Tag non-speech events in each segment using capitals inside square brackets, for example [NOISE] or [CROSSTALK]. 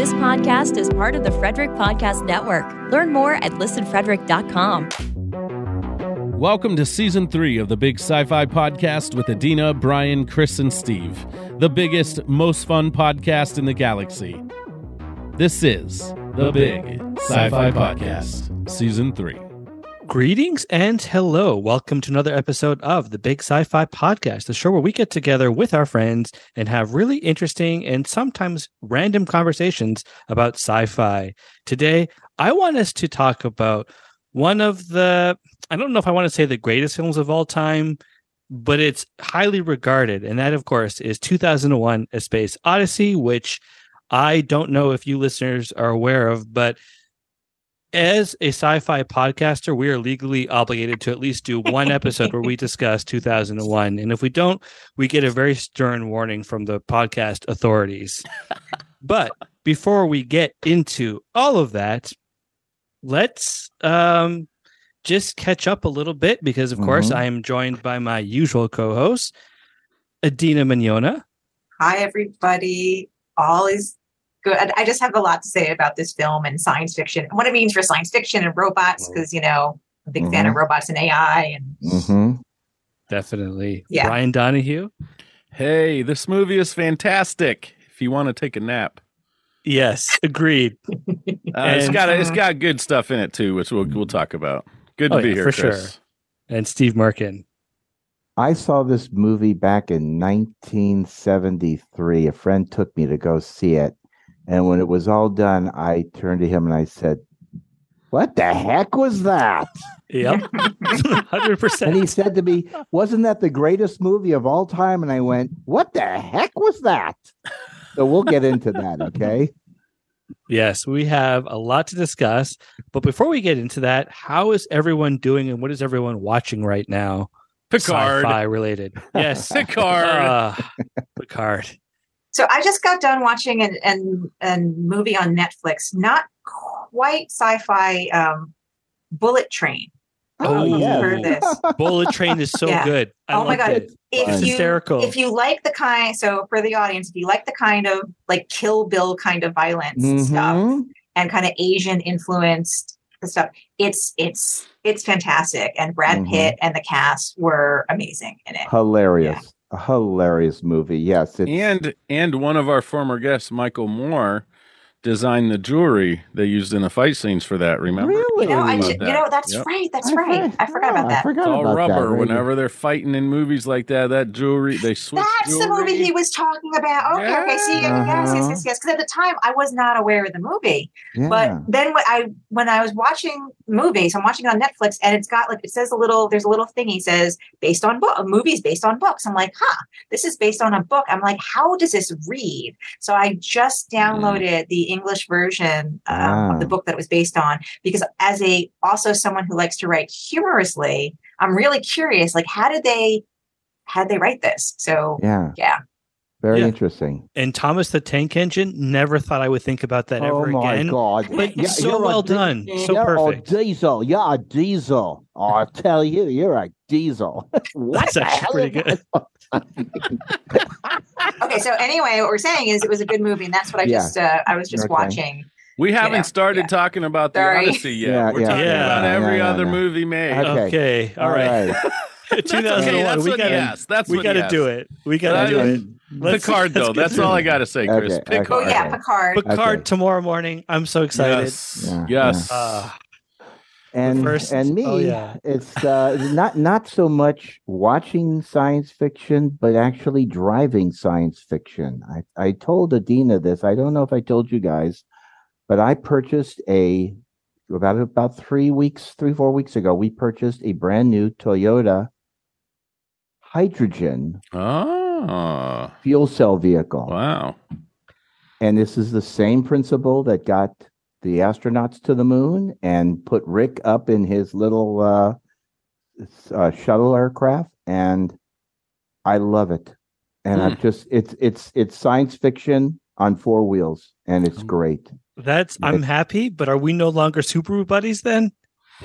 This podcast is part of the Frederick Podcast Network. Learn more at listenfrederick.com. Welcome to season three of the Big Sci Fi Podcast with Adeena, Brian, Cris, and Steve, the biggest, most fun podcast in the galaxy. This is the Big Sci Fi Podcast, season three. Greetings and hello. Welcome to another episode of the Big Sci Fi Podcast, the show where we get together with our friends and have really interesting and sometimes random conversations about sci fi. Today, I want us to talk about one of the, I don't know if I want to say the greatest films of all time, but it's highly regarded. And that, of course, is 2001 A Space Odyssey, which I don't know if you listeners are aware of, but as a sci-fi podcaster, we are legally obligated to at least do one [LAUGHS] episode where we discuss 2001, and if we don't, we get a very stern warning from the podcast authorities. [LAUGHS] but before we get into all of that, let's um, just catch up a little bit because, of course, Mhm. I am joined by my usual co-host, Adeena Mignogna. Hi, everybody. All is good. I just have a lot to say about this film and science fiction and what it means for science fiction and robots, because, you know, I'm a big fan of robots and AI. And hmm Definitely, Yeah. Brian Donahue. Hey, this movie is fantastic if you want to take a nap. Yes, agreed. [LAUGHS] Uh, it's And- got it's got good stuff in it too, which we'll we'll talk about. Good to Oh, be yeah, here, for Cris. sure. And Steve Merkin. I saw this movie back in 1973. A friend took me to go see it. And when it was all done, I turned to him and I said, What the heck was that? Yep, [LAUGHS] hundred And percent. And he said to me, Wasn't that the greatest movie of all time? And I went, What the heck was that? So we'll get into that, okay? Yes, we have a lot to discuss. But before we get into that, how is everyone doing and what is everyone watching right now? Picard. Sci-fi related. Yes. Picard. Uh, Picard. So I just got done watching an, an, an movie on Netflix, not quite sci fi, um, Bullet Train. Oh, yeah. [LAUGHS] Bullet Train is so Yeah. good. I Oh my God. it. If Fun. you, Hysterical. if you like the kind, so for the audience, if you like the kind of like Kill Bill kind of violence stuff, Mhm. and kind of Asian influenced stuff. It's it's it's fantastic, and Brad Mhm. Pitt and the cast were amazing in it. Hilarious. A hilarious movie. Yes. It's, And and one of our former guests, Michael Moore, designed the jewelry they used in the fight scenes for that. Remember? Really? You know, I About that. you know that's Yep. right. That's I right. for- I forgot yeah, about that. I forgot It's all about rubber. that. Whenever they're fighting in movies like that, that jewelry they switch. That's the movie he was talking about. Okay, okay. See, yes, yes, Uh-huh. yes, yes. Because at the time, I was not aware of the movie. Yeah. But then when I when I was watching movies, I'm watching it on Netflix, and it's got like it says a little. There's a little thingy says based on book a movies based on books. I'm like, huh, this is based on a book. I'm like, how does this read? So I just downloaded the English version um, of the Ah. book that it was based on because as a also someone who likes to write humorously, I'm really curious. Like, how did they how did they write this? So yeah. yeah. Very Yeah. interesting. And Thomas the Tank Engine, never thought I would think about that oh ever my again. god! But Yeah, so you're a well di- done. So you're perfect. a diesel. You're a diesel. Oh, I tell you, you're a diesel. [LAUGHS] what That's the actually pretty good. [LAUGHS] Okay. So anyway, what we're saying is it was a good movie, and that's what I Yeah. just uh, I was just Okay. watching. We haven't know, started yeah. talking about the Sorry. Odyssey yet. Yeah, We're yeah. talking Yeah. about Yeah, every yeah, other yeah. movie made. Okay. Okay. All right. right. [LAUGHS] 2001. Okay, that's we gotta, he asked. That's we gotta do it. We got to do it. Let's- Picard, let's though. get That's all. I got to say, Cris. Okay, okay. Oh Picard. yeah, Okay. Picard. Picard Okay. tomorrow morning. I'm so excited. Yes. Yeah, yes. Uh, and first- and me, oh, yeah. it's uh, not not so much watching science fiction, but actually driving science fiction. I I told Adeena this. I don't know if I told you guys, but I purchased a about about three weeks, three four weeks ago. We purchased a brand new Toyota hydrogen oh, fuel cell vehicle. wow. And this is the same principle that got the astronauts to the moon and put Rick up in his little uh, uh, shuttle aircraft. And I love it. And I've just it's it's it's science fiction on four wheels, and it's great. That's I'm happy, but are we no longer Subaru buddies then?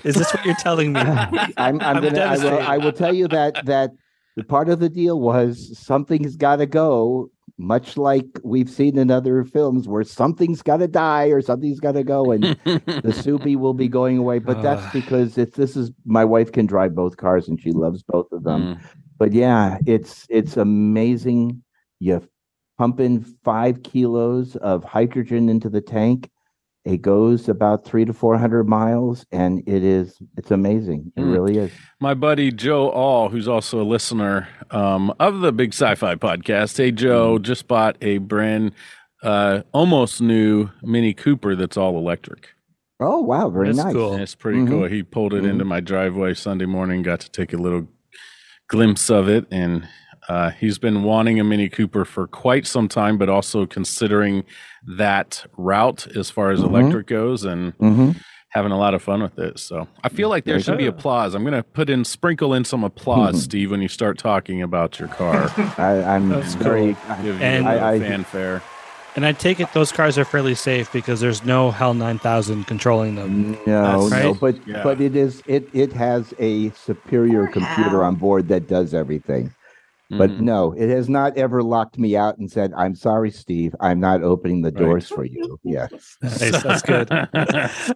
Is this what you're telling me? [LAUGHS] I'm I'm I'm gonna I will devastated. I will tell you that that the part of the deal was something's got to go, much like we've seen in other films where something's got to die or something's got to go, and the [LAUGHS] soupy will be going away. But that's because if this is my wife can drive both cars and she loves both of them. Mm. But yeah, it's it's amazing. You pump in five kilos of hydrogen into the tank. It goes about three to four hundred miles, and it is it's amazing. It Mm. really is. My buddy Joe All, who's also a listener um, of the Big Sci-Fi podcast. Hey, Joe, just bought a brand, uh, almost new Mini Cooper that's all electric. Oh wow, very That's nice. cool. It's pretty Mhm. cool. He pulled it into my driveway Sunday morning. Got to take a little glimpse of it, and uh, he's been wanting a Mini Cooper for quite some time, but also considering that route as far as Mhm. electric goes, and hmm having a lot of fun with it. So I feel like there Very should be applause. I'm going to put in sprinkle in some applause, Steve, when you start talking about your car. [LAUGHS] I, I'm That's very. Give And- I- I- fanfare. And I take it those cars are fairly safe because there's no Hal 9000 controlling them. No, That's no, but Yeah. but it is it it has a superior computer on board that does everything. But Mhm. no, it has not ever locked me out and said, "I'm sorry, Steve, I'm not opening the Right. doors for you." Yeah, [LAUGHS] Nice, that's good. [LAUGHS]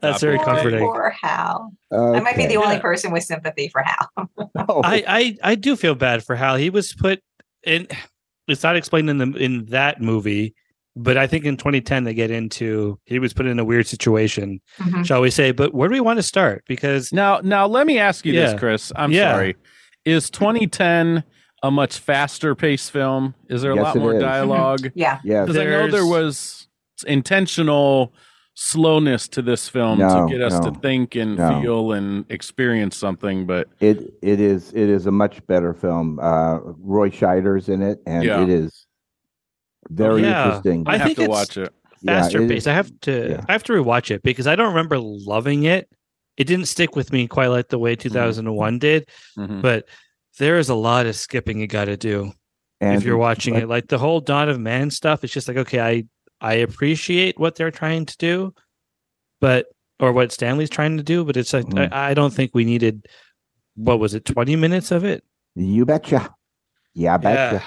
That's very comforting. poor Hal. I might be the Okay. only person with sympathy for Hal. [LAUGHS] Oh, I, I I do feel bad for Hal. He was put in. It's not explained in the in that movie, but I think in 2010 they get into he was put in a weird situation, Mhm. shall we say? But where do we want to start? Because Now, now let me ask you Yeah. this, Cris. I'm Yeah. sorry. Is 2010 a much faster paced film? Is there a Yes, lot more is. dialogue? [LAUGHS] Yeah. yes, Because I know there was intentional slowness to this film No, to get us no, to think and no. feel and experience something. But it it is it is a much better film. Uh, Roy Scheider's in it, and Yeah. it is very Yeah. interesting. I, I have to watch it. Yeah, faster it pace. is- I have to yeah. I have to rewatch it because I don't remember loving it. It didn't stick with me quite like the way 2001 did, Mhm. but there is a lot of skipping you got to do and if you're watching it. Like the whole Dawn of Man stuff, it's just like okay, I I appreciate what they're trying to do, but or what Stanley's trying to do, but it's like Mhm. I, I don't think we needed what was it 20 minutes of it. You betcha. Yeah, I betcha.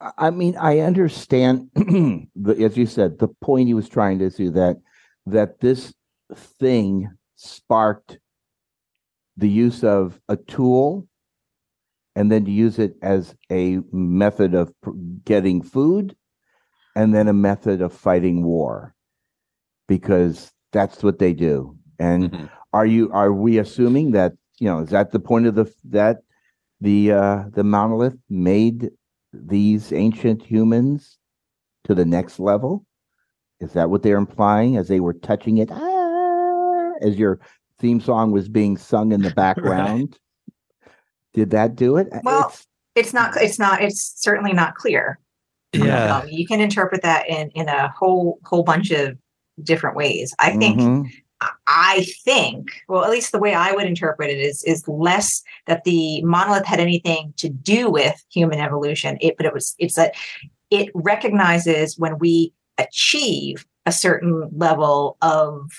I- I mean, I understand, [CLEARS THROAT] the, as you said, the point he was trying to do that that this thing sparked the use of a tool, and then to use it as a method of pr- getting food, and then a method of fighting war, because that's what they do. And Mhm. are you are we assuming that you know is that the point of the that the uh the monolith made these ancient humans to the next level is that what they're implying as they were touching it ah, as your theme song was being sung in the [LAUGHS] background did that do it Well, It's- It's not. It's not. It's certainly not clear. Yeah. Um, you can interpret that in in a whole whole bunch of different ways. I think. Mhm. I think, well, at least the way I would interpret it is is less that the monolith had anything to do with human evolution. It, but it was it's that it recognizes when we achieve a certain level of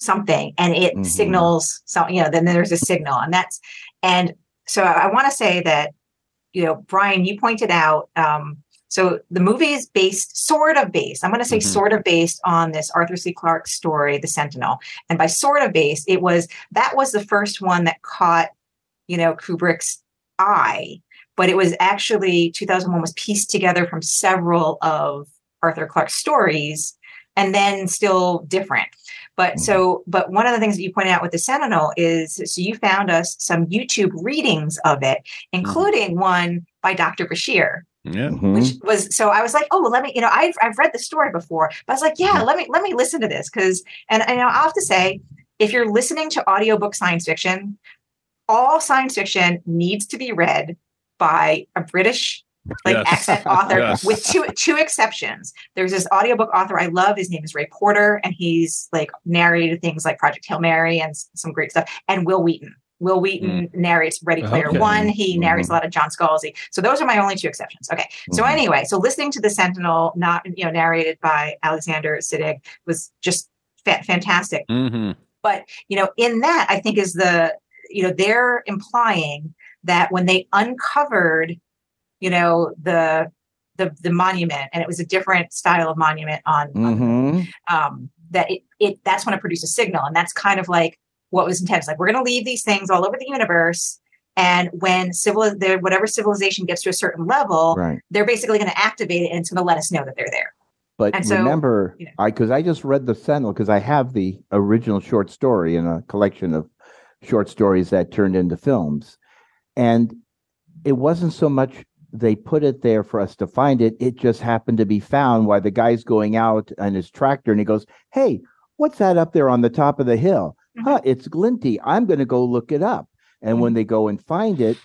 something, and it Mhm. signals some. You know, then there's a signal, and that's and so I, want to say that you know, Brian, you pointed out. Um, so the movie is based, sort of based. I'm going to say Mhm. sort of based on this Arthur C. Clarke story, The Sentinel. And by sort of based, it was that was the first one that caught, you know, Kubrick's eye. But it was actually 2001 was pieced together from several of Arthur Clarke's stories, and then still different. But so, but one of the things that you pointed out with the Sentinel is so you found us some YouTube readings of it, including one by Dr. Bashir Yeah. Mhm. which was so I was like, oh, well, let me, you know, I've I've read the story before, but I was like, yeah, let me let me listen to this because, and and I'll have to say, if you're listening to audiobook science fiction, all science fiction needs to be read by a British like Yes. accent author Yes. with two two exceptions. There's this audiobook author I love. His name is Ray Porter, and he's like narrated things like Project Hail Mary and some great stuff. And Wil Wheaton. Wil Wheaton narrates Ready Player Okay. One. He narrates Mhm. a lot of John Scalzi. So those are my only two exceptions. Okay. So Mhm. anyway, so listening to the Sentinel, not you know narrated by Alexander Siddig, was just fa- fantastic hmm but you know in that i think is the you know they're implying that when they uncovered, you know, the the the monument, and it was a different style of monument on, Mhm. um, that it, it that's when it produced a signal, and that's kind of like what was intended. It's Like we're going to leave these things all over the universe, and when civil whatever civilization gets to a certain level, Right. they're basically going to activate it, and it's going to let us know that they're there. But And so, remember, you know. I because I just read the Sentinel because I have the original short story in a collection of short stories that turned into films, and it wasn't so much they put it there for us to find it; it just happened to be found while the guy's going out on his tractor, and he goes, "Hey, what's that up there on the top of the hill? Mhm. Huh, it's Glinty. I'm going to go look it up." And when they go and find it,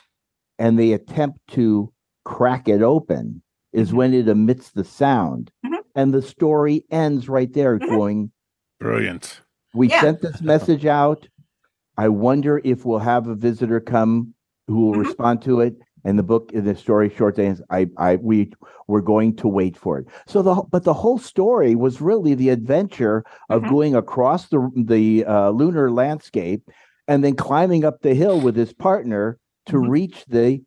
and they attempt to crack it open, is Mhm. when it emits the sound and the story ends right there going Brilliant. we Yeah. sent this message out i wonder if we'll have a visitor come who will respond to it and the book in the story short ends i i we were going to wait for it so the but the whole story was really the adventure of Mhm. going across the the uh, lunar landscape and then climbing up the hill with his partner to Mhm. reach the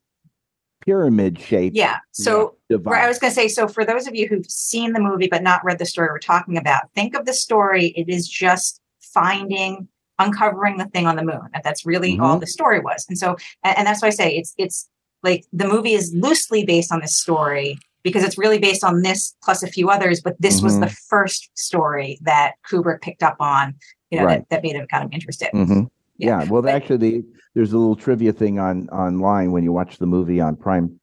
pyramid shape Yeah. So. Right, I was going to say, so for those of you who've seen the movie but not read the story we're talking about, think of the story. It is just finding, uncovering the thing on the moon. That that's really all the story was. And so, and, and that's why I say it's it's like the movie is loosely based on this story because it's really based on this plus a few others. But this was Mhm. the first story that Kubrick picked up on, you know, Right. that, that made him kind of interested. hmm Yeah. Yeah. Well, But- actually, the, there's a little trivia thing on online when you watch the movie on Prime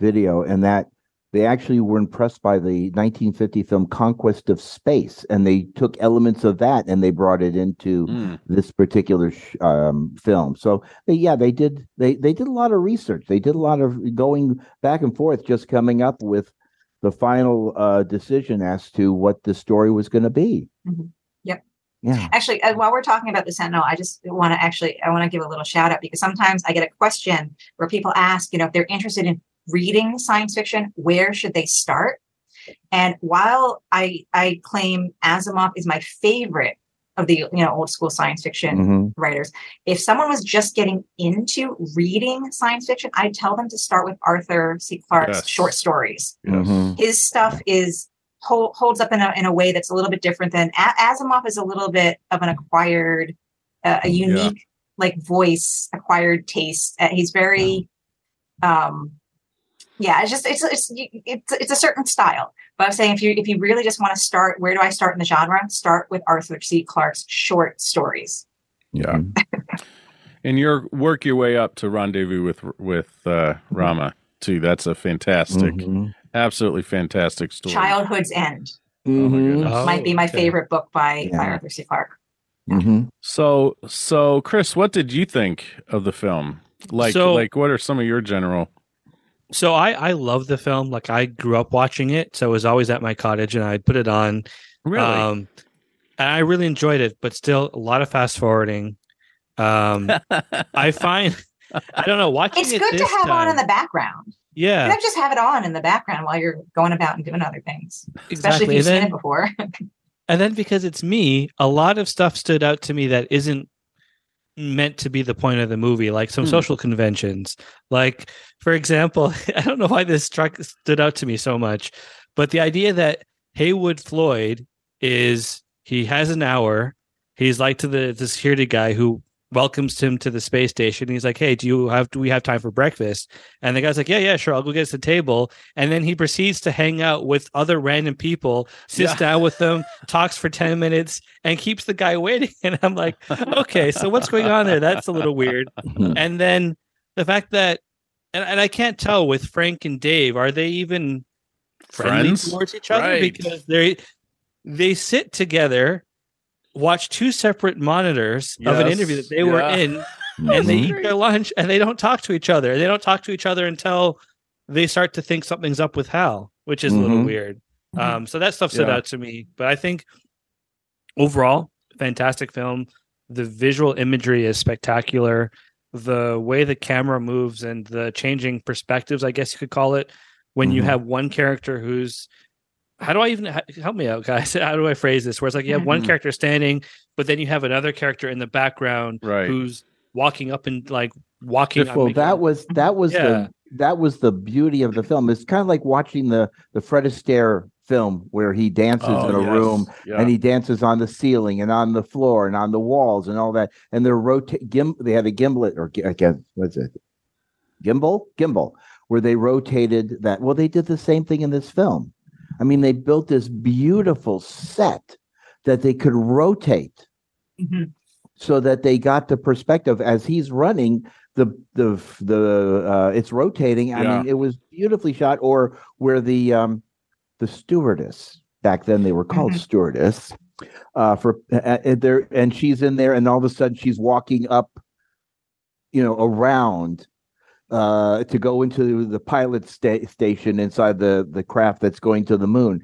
Video, and that they actually were impressed by the 1950 film Conquest of Space, and they took elements of that and they brought it into Mm. this particular sh- um, film. So, they, yeah, they did. They they did a lot of research. They did a lot of going back and forth, just coming up with the final uh, decision as to what the story was going to be. Mhm. Yep. Yeah. Actually, uh, while we're talking about the Sentinel, I just want to actually I want to give a little shout out because sometimes I get a question where people ask, you know, if they're interested in reading science fiction, where should they start? And while I I claim Asimov is my favorite of the you know old school science fiction hmm writers, if someone was just getting into reading science fiction, I'd tell them to start with Arthur C. Clarke's Yes. short stories Yes. Mhm. his stuff is hold, holds up in a, in a way that's a little bit different than a- Asimov is a little bit of an acquired, uh, a unique like voice, acquired taste. Uh, he's very, um, yeah, it's just it's it's it's it's a certain style. But I'm saying if you if you really just want to start, where do I start in the genre? Start with Arthur C. Clarke's short stories. Yeah. and you're work your way up to rendezvous with with uh, Rama too. That's a fantastic, Mhm. absolutely fantastic story. Childhood's End my Mhm. Oh, might be my okay. favorite book by by Arthur C. Clarke. Mhm. So, so Cris, what did you think of the film? Like, So- like, what are some of your general? So I I love the film. Like I grew up watching it, so it was always at my cottage, and I'd put it on. Really? Um, and I really enjoyed it, but still a lot of fast forwarding. Um, I [LAUGHS] find I don't know watching It's it good to this have on in the background. Yeah don't just have it on in the background while you're going about and doing other things, especially exactly. if you've And seen it before. [LAUGHS] and then because it's me, a lot of stuff stood out to me that isn't meant to be the point of the movie, like some Hmm. social conventions. Like, for example, [LAUGHS] I don't know why this struck stood out to me so much, but the idea that Heywood Floyd is he has an hour. He's like to the, the security guy who welcomes him to the space station. He's like, "Hey, do you have do we have time for breakfast?" And the guy's like, "Yeah, yeah, sure. I'll go get us a table." And then he proceeds to hang out with other random people, sits Yeah. down with them, talks for ten minutes, and keeps the guy [LAUGHS] waiting. And I'm like, "Okay, so what's going on there? That's a little weird." [LAUGHS] And then the fact that, and, and I can't tell with Frank and Dave, are they even friendly Friends? towards each other? Right. Because they they sit together, watch two separate monitors of an interview that they were in, [LAUGHS] and they eat their lunch, and they don't talk to each other. They don't talk to each other until they start to think something's up with Hal, which is a little Mhm. weird. Mhm. Um, so that stuff stood Yeah. out to me. But I think overall, fantastic film. The visual imagery is spectacular. The way the camera moves and the changing perspectives, I guess you could call it, when you Mhm. have one character who's how do I even help me out, guys? [LAUGHS] How do I phrase this? Where it's like you have one Mhm. character standing, but then you have another character in the background Right. who's walking up and like walking. well, making- that was that was Yeah. the that was the beauty of the film. It's kind of like watching the the Fred Astaire film where he dances Oh, in a yes. room Yeah. and he dances on the ceiling and on the floor and on the walls and all that. And they're rotate gim. They had a gimblet or gi- again, what's it? Gimbal, gimbal, where they rotated that. Well, they did the same thing in this film. I mean, they built this beautiful set that they could rotate Mhm. so that they got the perspective as he's running the the the uh it's rotating i Yeah. mean it was beautifully shot or where the um the stewardess back then they were called Mhm. stewardess uh for uh, there and she's in there and all of a sudden she's walking up you know around uh to go into the pilot sta- station inside the the craft that's going to the moon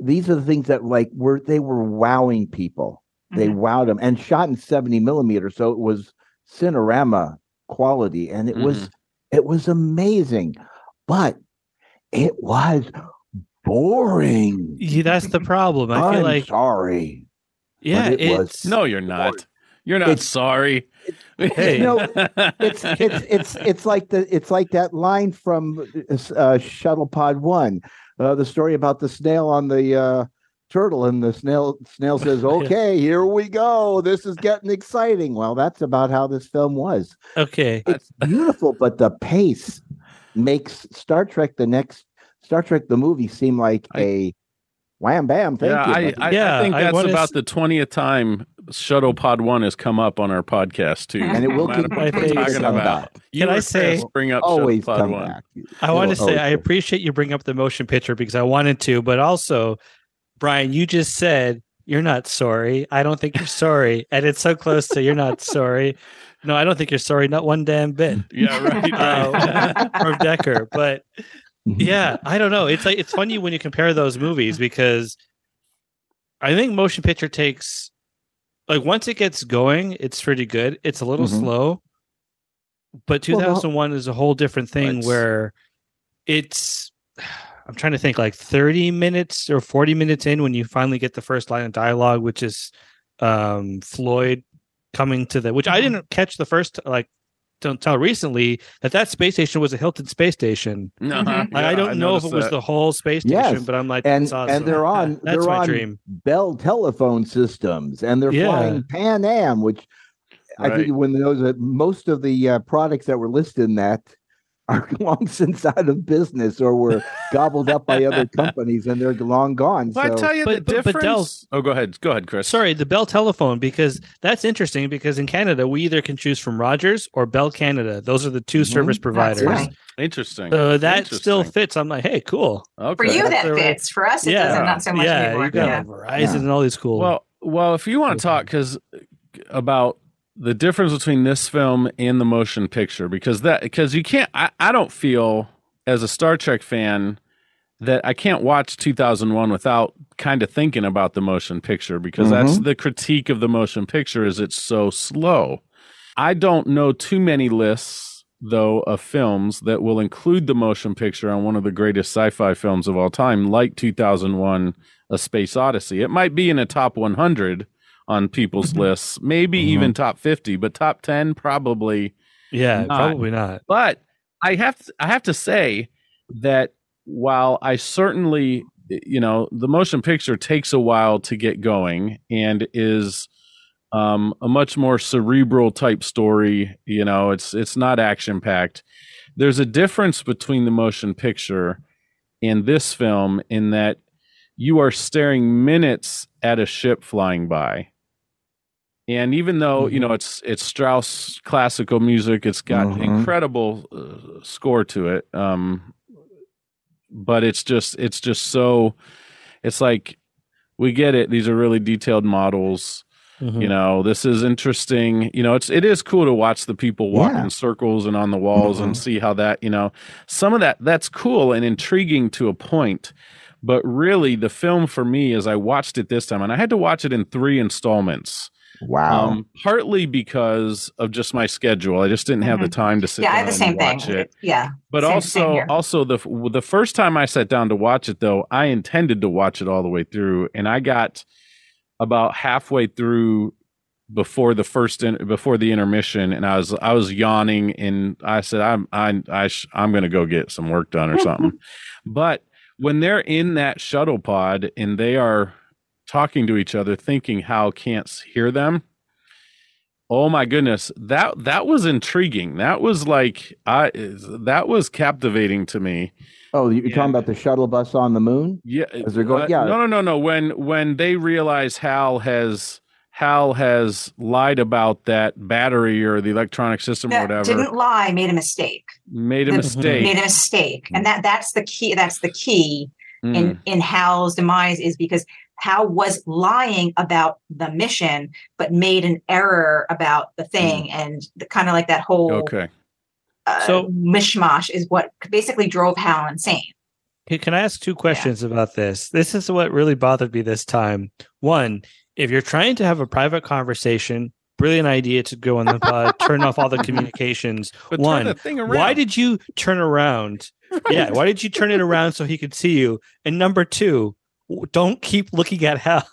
these are the things that like were they were wowing people they Mhm. wowed them and shot in 70 millimeters so it was cinerama quality and it was it was amazing but it was boring Yeah, that's the problem. I feel i'm like sorry yeah, it it's was- No, you're not. You're not It's- sorry. Hey. No, it's [LAUGHS] it's it's it's like the it's like that line from uh, Shuttle Pod One, uh, the story about the snail on the uh, turtle, and the snail snail says, [LAUGHS] "Okay, here we go. This is getting exciting." Well, that's about how this film was. okay. It's beautiful, but the pace makes Star Trek the next Star Trek the movie seem like I- a wham bam. Thank yeah, you. I. I, Yeah, I think that's wanna about s- the twentieth time Shuttle Pod One has come up on our podcast too. And it will No matter continue what talking come about. You Can I say- bring up always Shuttle Pod come One? back. I want to say I appreciate you bring up the motion picture because I wanted to, but also, Brian, you just said you're not sorry. I don't think you're sorry, and it's so close to you're not sorry. No, I don't think you're sorry, not one damn bit. Yeah, right. [LAUGHS] Uh, right. Irv Decker, but yeah, I don't know. It's like it's funny when you compare those movies because I think motion picture takes like once it gets going, it's pretty good. It's a little Mhm. slow, but Well, 2001 is a whole different thing where it's. [SIGHS] I'm trying to think like 30 minutes or 40 minutes in when you finally get the first line of dialogue, which is um, Floyd coming to the, which I didn't catch the first like until recently that that space station was a Hilton space station. Uh-huh. Mhm. Like, I don't know if it noticed was that. the whole space station, Yes. but I'm like, and awesome. and they're on [LAUGHS] That's they're my on dream. Bell telephone systems, and they're Yeah. flying Pan Am, which I think when those uh, most of the uh, products that were listed in that are long since out of business or were gobbled up by other [LAUGHS] companies, and they're long gone. Well, I tell you But- the but- but difference. Oh, go ahead. Go ahead, Cris. Sorry, the Bell telephone because that's interesting because in Canada we either can choose from Rogers or Bell Canada. Those are the 2 Mhm. service providers. right. Interesting. So that still fits. I'm like, hey, cool. okay. For you, that That's the- fits. For us, it yeah, doesn't. Not so much yeah, anymore. you got Yeah. Verizon Yeah. and all these cool. Well, well, if you want to talk, because about the difference between this film and the motion picture, because that because you can't. I, I don't feel as a Star Trek fan that I can't watch 2001 without kind of thinking about the motion picture because that's mm-hmm. the critique of the motion picture is it's so slow. I don't know too many lists though of films that will include the motion picture on one of the greatest sci-fi films of all time like 2001 A Space Odyssey. It might be in a top 100 on people's lists, maybe Mhm. even top 50, but top 10 probably yeah, not. probably not. but I have to, I have to say that while I certainly you know the motion picture takes a while to get going and is um, a much more cerebral type story, you know, it's it's not action packed. There's a difference between the motion picture and this film in that you are staring minutes at a ship flying by. And even though you know it's it's Strauss classical music, it's got Mhm. incredible uh, score to it. Um, but it's just it's just so it's like we get it. These are really detailed models. Mhm. You know, this is interesting. You know, it's it is cool to watch the people walk Yeah. in circles and on the walls and see how that, you know, some of that that's cool and intriguing to a point. But really the film for me is I watched it this time and I had to watch it in 3 installments. Wow. Um partly because of just my schedule. I just didn't have the time to sit Yeah, I down have the same thing. it Yeah. but Same- same also here. also the the first time I sat down to watch it though, I intended to watch it all the way through, and I got about halfway through before the first in, before the intermission, and I was I was yawning, and I said I'm I I sh- I'm gonna go get some work done or something. [LAUGHS] but when they're in that shuttle pod and they are talking to each other, thinking Hal can't hear them. Oh my goodness, that that was intriguing. That was like I that was captivating to me. Oh, you're Yeah. talking about the shuttle bus on the moon? Yeah, As they're going- uh, yeah. No, no, no, no. When when they realize Hal has Hal has lied about that battery or the electronic system or whatever, didn't lie, made a mistake. made a The- mistake. Made a mistake, and that that's the key. That's the key Mm. in in Hal's demise is because Hal was lying about the mission, but made an error about the thing, and the, kind of like that whole Mm. okay. uh, So- mishmash is what basically drove Hal insane. Can, can I ask two questions about this? This is what really bothered me this time. One, if you're trying to have a private conversation, brilliant idea to go on the pod, [LAUGHS] turn off all the communications. [LAUGHS] But One, turn the thing around. Why did you turn around? [LAUGHS] Yeah, why did you turn it around so he could see you? And number two, w- don't keep looking at Hal.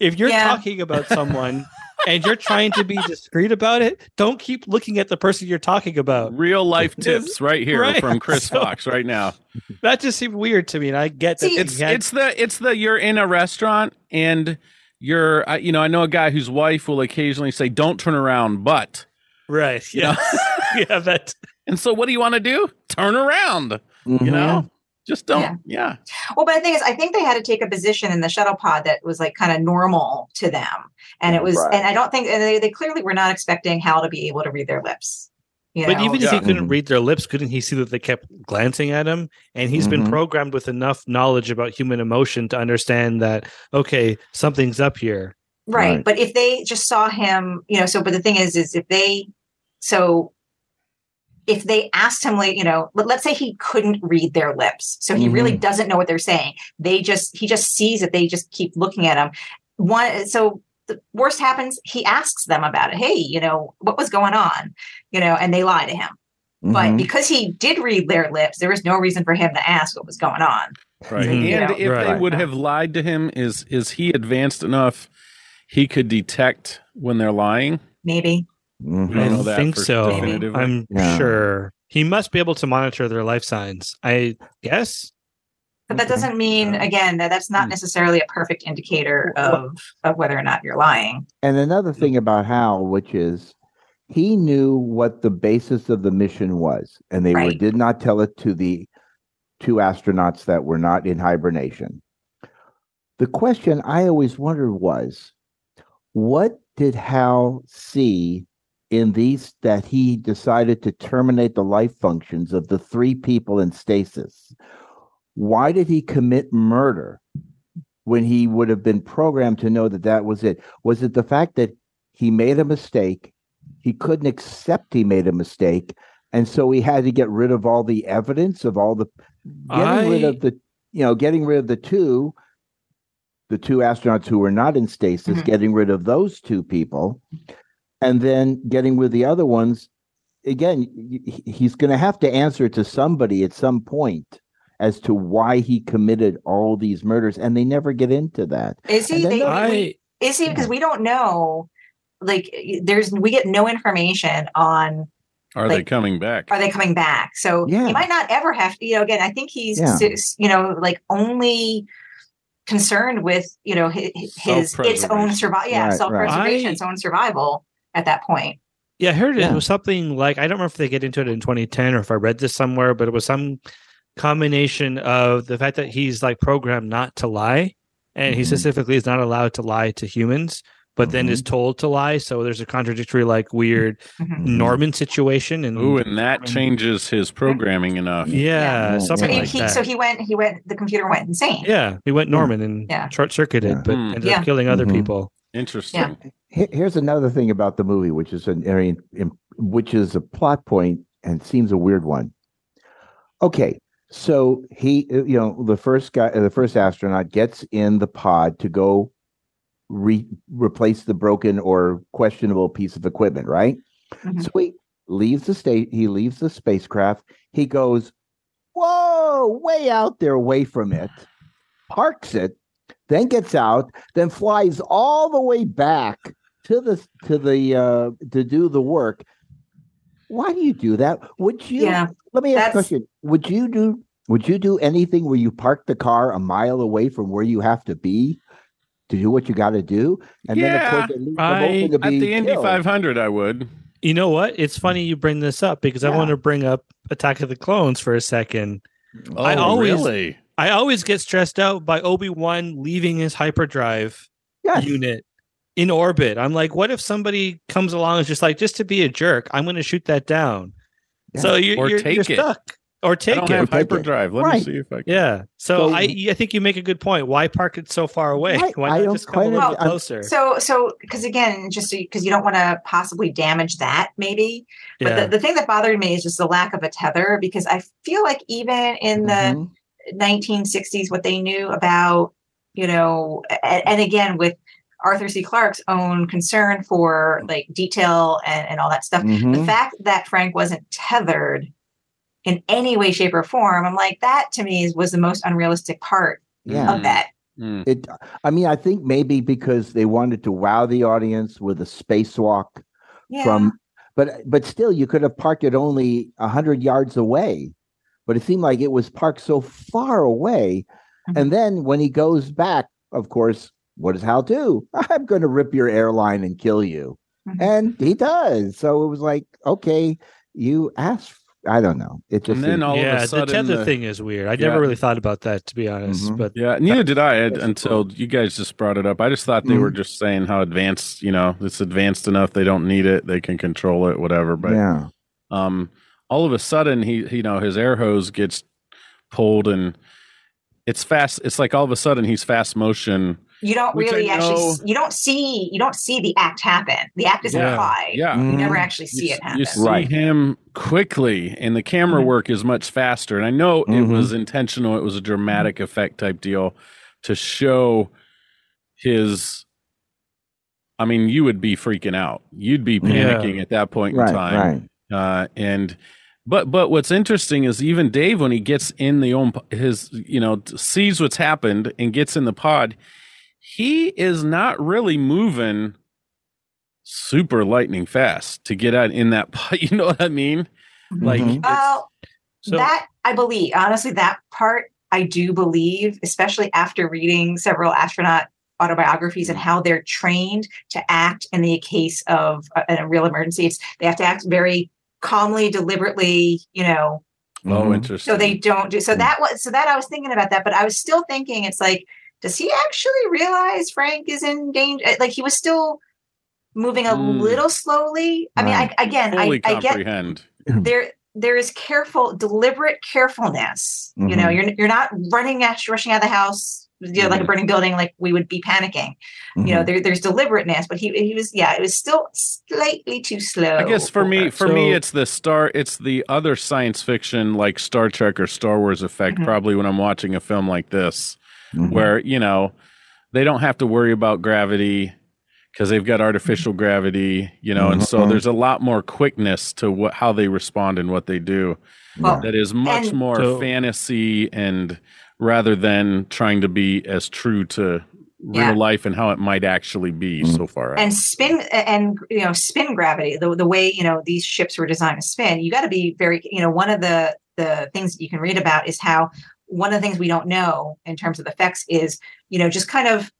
If you're Yeah. talking about [LAUGHS] someone and you're trying to be discreet about it, don't keep looking at the person you're talking about. real life tips right here Right. from [LAUGHS] Cris So- Fox right now? That just seemed weird to me, and I get that It's had- it's the it's the you're in a restaurant and you're I- you know I know a guy whose wife will occasionally say don't turn around but right. you know [LAUGHS] Yeah, yeah, that and so what do you want to do turn around you Mhm. know just don't Yeah. yeah Well, but the thing is, I think they had to take a position in the shuttle pod that was like kind of normal to them, and it was, Right. and I don't think and they, they clearly were not expecting Hal to be able to read their lips. You But know? even if he couldn't read their lips, couldn't he see that they kept glancing at him? And he's been Mhm. programmed with enough knowledge about human emotion to understand that okay, something's up here. right Right. but if they just saw him you know so but the thing is is if they so if they asked him like you know let, let's say he couldn't read their lips so he really doesn't know what they're saying. They just he just sees that they just keep looking at him. One so the worst happens he asks them about it. Hey you know what was going on? You know and they lie to him. But Mhm. because he did read their lips there was no reason for him to ask what was going on. Right. Mhm. and Yeah. if they would have lied to him is is he advanced enough he could detect when they're lying? Maybe Mhm. We don't I know that think so. I'm Yeah. sure he must be able to monitor their life signs. I guess. But that doesn't mean, again, that that's not Hmm. necessarily a perfect indicator of of whether or not you're lying. And another thing about Hal, which is he knew what the basis of the mission was, and they were, did not tell it to the two astronauts that were not in hibernation. The question I always wondered was what did Hal see in these that he decided to terminate the life functions of the three people in stasis? Why did he commit murder when he would have been programmed to know that that was it? Was it the fact that he made a mistake? He couldn't accept he made a mistake. And so he had to get rid of all the evidence of all the getting rid of the you know, getting rid of the two, the two astronauts who were not in stasis, Mhm. getting rid of those two people, and then getting with the other ones. Again, y- y- he's going to have to answer to somebody at some point as to why he committed all these murders, and they never get into that. Is he? They, I is he? Because we don't know. Like, there's we get no information on are they coming back are they coming back. So Yeah. he might not ever have. to You know, again, I think he's Yeah. you know like only concerned with you know his, his its own survival. Yeah, Right, right. self preservation, I- its own survival at that point. yeah, I heard it was something like I don't remember if they get into it in 2010 or if I read this somewhere, but it was some combination of the fact that he's like programmed not to lie, and he Mhm. specifically is not allowed to lie to humans, but then Mhm. is told to lie. So there's a contradictory, like weird Mhm. Norman situation, and Ooh, and that Norman- changes his programming enough yeah, Yeah. So something he, like he that. so he went. He went. The computer went insane. yeah, he went Norman and Yeah. short circuited, Yeah. but Hmm. ended Yeah. up killing other Mhm. people. Interesting Here- Here's another thing about the movie, which is an area, which is a plot point and seems a weird one. Okay, so he, uh, you know, the first guy, uh, the first astronaut gets in the pod to go re- replace the broken or questionable piece of equipment, right? Mhm. So he leaves the state. He leaves the spacecraft. He goes, whoa, way out there, away from it, parks it, then gets out, then flies all the way back to the to the uh to do the work. Why do you do that? Would you? Yeah, Let me ask a question. Would you do? Would you do anything where you park the car a mile away from where you have to be to do what you got to do? And then of course it leaves them I- At be the Indy 500, I would. You know what? It's funny you bring this up because I want to bring up Attack of the Clones for a second. Oh, I always- really? I always get stressed out by Obi Wan leaving his hyperdrive Yes. unit in orbit. I'm like, what if somebody comes along and just like, just to be a jerk, I'm going to shoot that down. Yeah. So you're, Or you're, take you're it. stuck. Or I take don't it. have Take it. hyperdrive. Let me see if I can. yeah. So, So- I I think you make a good point. Why park it so far away? Right. Why I not don't just come a little bit closer? So, so because again, just because you don't want to possibly damage that, maybe. But yeah. the, the thing that bothered me is just the lack of a tether, because I feel like even in the Mhm. 1960s, what they knew about, you know, and, and again with Arthur C. Clarke's own concern for like detail and, and all that stuff, the Mhm. fact that Frank wasn't tethered in any way, shape, or form, I'm like that to me is, was the most unrealistic part Yeah. of that. Mm. It. I mean, I think maybe because they wanted to wow the audience with a spacewalk Yeah. from, but but still, you could have parked it only a hundred yards away. But it seemed like it was parked so far away. Mhm. And then when he goes back, of course, what does Hal do? [LAUGHS] I'm going to rip your airline and kill you. Mhm. And he does. So it was like, okay, you asked. I don't know. It just And then all yeah, of a sudden, the tether the- thing is weird. I Yeah. never really thought about that, to be honest. Mhm. But Yeah, neither did I Ed, That's until you guys just brought it up. I just thought they were just saying how advanced, you know, it's advanced enough they don't need it, they can control it, whatever. But yeah. um, all of a sudden, he, you know, his air hose gets pulled and it's fast. It's like all of a sudden he's fast motion. you don't really actually know- s- you don't see you don't see the act happen the act is Yeah. implied Yeah, you never actually see you, it happen you see Right. him quickly, and the camera Mhm. work is much faster. And I know it Mhm. was intentional; it was a dramatic effect type deal to show his. I mean, you would be freaking out. You'd be Yeah. panicking at that point in Right. time. Right. Uh, and but but what's interesting is even Dave when he gets in the own his you know sees what's happened and gets in the pod, he is not really moving super lightning fast to get out in that [LAUGHS] pod. You know what I mean? Like Mhm. it's- well so that i believe honestly that part i do believe especially after reading several astronaut autobiographies and how they're trained to act in the case of a, a real emergency it's, they have to act very calmly deliberately you know oh Mhm. interesting. so they don't do so that was so that i was thinking about that but i was still thinking it's like does he actually realize frank is in danger like he was still moving a Mm. little slowly i mean I, again fully I, I get there there is careful deliberate carefulness you know Mhm. you're you're not running out rushing out of the house you know, like a Mhm. burning building like we would be panicking you know Mhm. there, there's deliberateness but he he was yeah it was still slightly too slow I guess for me, for me, it's the star. It's the other science fiction like Star Trek or Star Wars effect. Mhm. Probably when I'm watching a film like this, Mhm. where you know they don't have to worry about gravity because they've got artificial gravity, you know, and so there's a lot more quickness to what how they respond and what they do. Well, That is much And- more So- fantasy and rather than trying to be as true to Yeah. real life and how it might actually be Mhm. so far. out. and spin and you know spin gravity the, the way you know these ships were designed to spin you got to be very you know one of the the things that you can read about is how one of the things we don't know in terms of effects is you know just kind of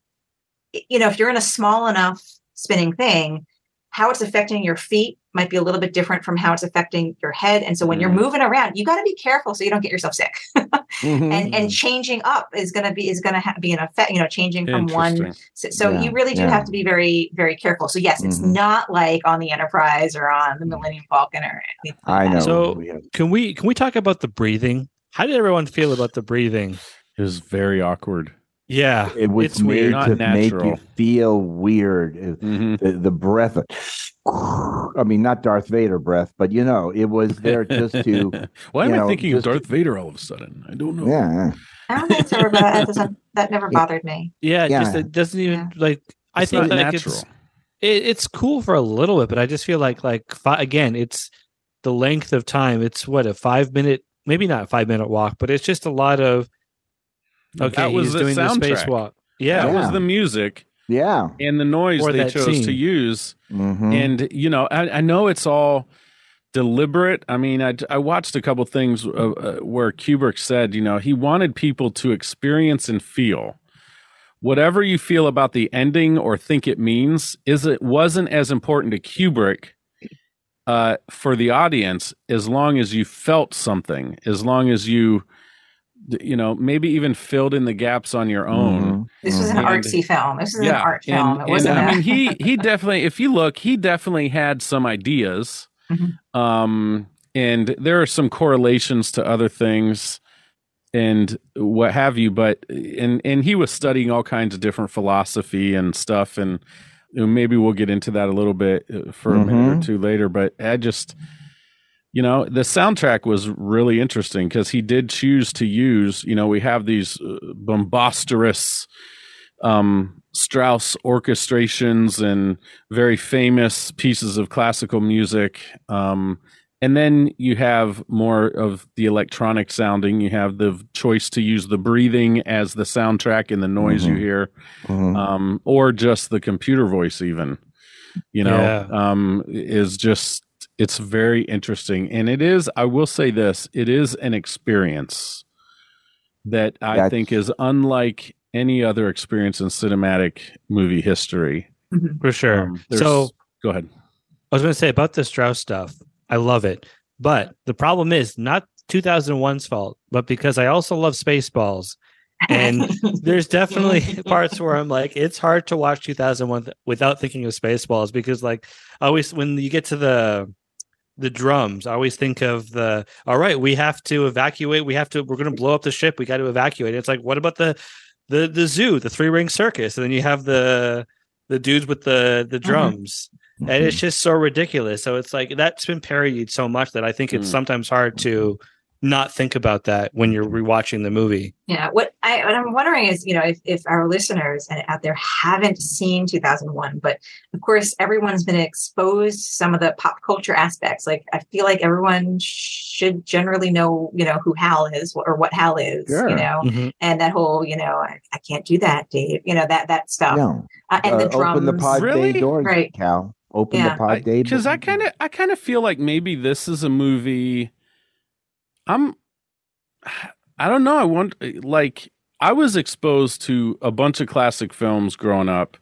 you know if you're in a small enough spinning thing how it's affecting your feet might be a little bit different from how it's affecting your head and so when you're Mm. moving around you got to be careful so you don't get yourself sick Mhm. [LAUGHS] and and changing up is going to be is going to ha- be an effect you know changing from one so, so Yeah, you really do yeah. have to be very, very careful. So yes, it's Mhm. not like on the Enterprise or on the Millennium Falcon or anything. like I know. So- can we can we talk about the breathing? How did everyone feel about the breathing? It was very awkward. Yeah, it was it's made weird. Not to make you feel weird. It- hmm The, the breath. Of, I mean, not Darth Vader breath, but you know, it was there just to. [LAUGHS] Why am you I thinking of just- Darth Vader all of a sudden? I don't know. Yeah, yeah. I don't think so, but that, never bothered me. Yeah, it just it doesn't even like. I It's think not like natural. it's it, it's cool for a little bit, but I just feel like like fi- again, it's the length of time. It's what a five minute, maybe not a five minute walk, but it's just a lot of. Okay, that was he's the doing the spacewalk. Yeah, That was the music. Yeah. and the noise Or they chose scene. to use. Mhm. And you know, I, I know it's all deliberate. I mean, I, I watched a couple things uh, uh, where Kubrick said, you know, he wanted people to experience and feel whatever you feel about the ending or think it means. Is it wasn't as important to Kubrick uh, for the audience as long as you felt something, as long as you, you know, maybe even filled in the gaps on your own Mhm. This was an And- artsy film. This was an art film. and, it wasn't. I a- mean, he [LAUGHS] he definitely, if you look, he definitely had some ideas, Mhm. um, and there are some correlations to other things and what have you. But and and he was studying all kinds of different philosophy and stuff, and maybe we'll get into that a little bit uh, for a minute or Mhm. two later. But I just. You know, the soundtrack was really interesting because he did choose to use, you know, we have these uh, bombasterous um, Strauss orchestrations and very famous pieces of classical music. Um, and then you have more of the electronic sounding. You have the choice to use the breathing as the soundtrack and the noise you Mhm. hear, Mhm. um, or just the computer voice, even. You know, Yeah. um, is just it's very interesting, and it is. I will say this: it is an experience that I That's- think is unlike any other experience in cinematic movie history. Mhm. For sure. Um, so go ahead. I was going to say about the Strauss stuff. I love it, but the problem is not 2001's fault, but because I also love Spaceballs. And [LAUGHS] There's definitely parts where I'm like, it's hard to watch 2001 without thinking of Spaceballs because, like, always when you get to the the drums, I always think of the all right, we have to evacuate. We have to. We're going to blow up the ship. We got to evacuate. It's like, what about the the the zoo, the three ring circus, and then you have the the dudes with the the drums and it's just so ridiculous. So it's like that's been parodied so much that I think it's Mm. sometimes hard to not think about that when you're rewatching the movie. Yeah, what I what I'm wondering is, you know, if, if our listeners out there haven't seen 2001, but of course everyone's been exposed to some of the pop culture aspects. Like I feel like everyone should generally know, you know, who Hal is or what Hal is, Sure. you know, and that whole, you know, I, I can't do that, Dave, you know, that that stuff, No. uh, and the Uh, drums. Open the pod Really? bay doors, Right. Hal. Open Yeah. the pod bay because I kind of I kind of feel like maybe this is a movie. I'm, I don't know. I want like I was exposed to a bunch of classic films growing up,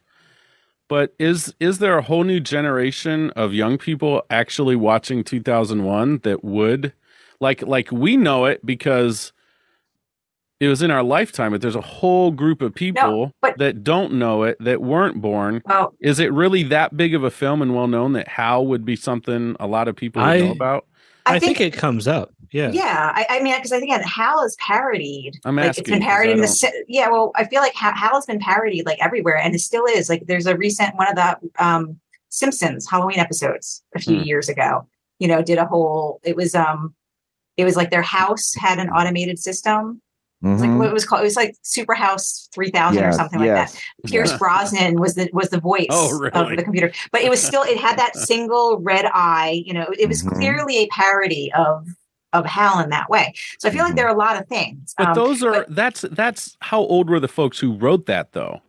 but is is there a whole new generation of young people actually watching 2001 that would like like we know it because it was in our lifetime, but there's a whole group of people but- that don't know it that weren't born well, is it really that big of a film and well known that Hal would be something a lot of people would I- know about? I, think, it comes up. Yeah. Yeah, I, I mean, because I think Hal is parodied. I'm like asking it's been 'cause I parodied in the don't- yeah. Well, I feel like Hal, Hal has been parodied like everywhere, and it still is. Like there's a recent one of the um, Simpsons Halloween episodes a few Hmm. years ago. You know, did a whole. It was um, it was like their house had an automated system. It was like what it was called. It was like Super House three thousand or Yes, something like that. Pierce Brosnan was the was the voice Oh, really? of the computer, but it was still it had that [LAUGHS] single red eye. You know, it was Mhm. clearly a parody of of Hal in that way. So I feel like Mhm. there are a lot of things. But Um, those are but- that's that's how old were the folks who wrote that though?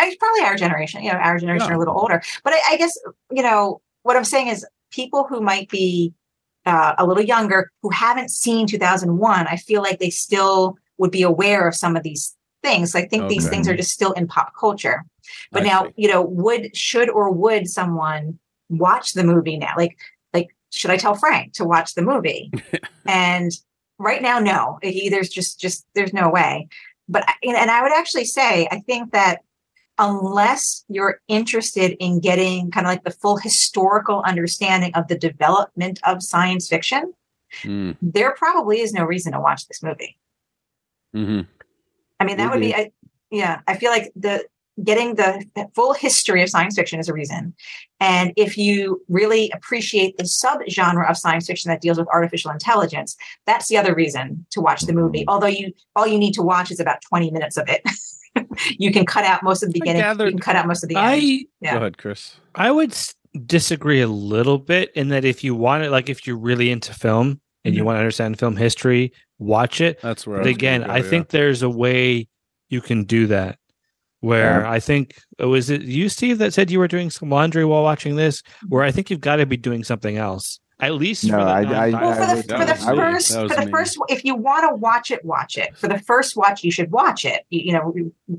it's probably our generation. You know, our generation Yeah. are a little older. But I, I guess you know what I'm saying is people who might be uh, a little younger who haven't seen 2001. I feel like they still would be aware of some of these things. I think these things are just still in pop culture. But I now, see. you know, would should or would someone watch the movie now? Like, like should I tell Frank to watch the movie? [LAUGHS] and right now, no. He, there's just just there's no way. But and I would actually say I think that unless you're interested in getting kind of like the full historical understanding of the development of science fiction, Mm, there probably is no reason to watch this movie. Hmm I mean, that would be, I, yeah, I feel like the getting the full history of science fiction is a reason. And if you really appreciate the subgenre of science fiction that deals with artificial intelligence, that's the other reason to watch the movie. Although you, all you need to watch is about 20 minutes of it. [LAUGHS] you can cut out most of the beginning. gathered- You can cut out most of the end. I Yeah. Go ahead, Cris. I would disagree a little bit in that if you want it, like if you're really into film and you want to understand film history, watch it. That's where. But was gonna again, go, I yeah. think there's a way you can do that where Yeah. I think oh, was it you, Steve, that said you were doing some laundry while watching this? Where I think you've got to be doing something else. At least No, for the I- I- Well, for the for the was first for the me. first, if you want to watch it, watch it. For the first watch, you should watch it. You, you know,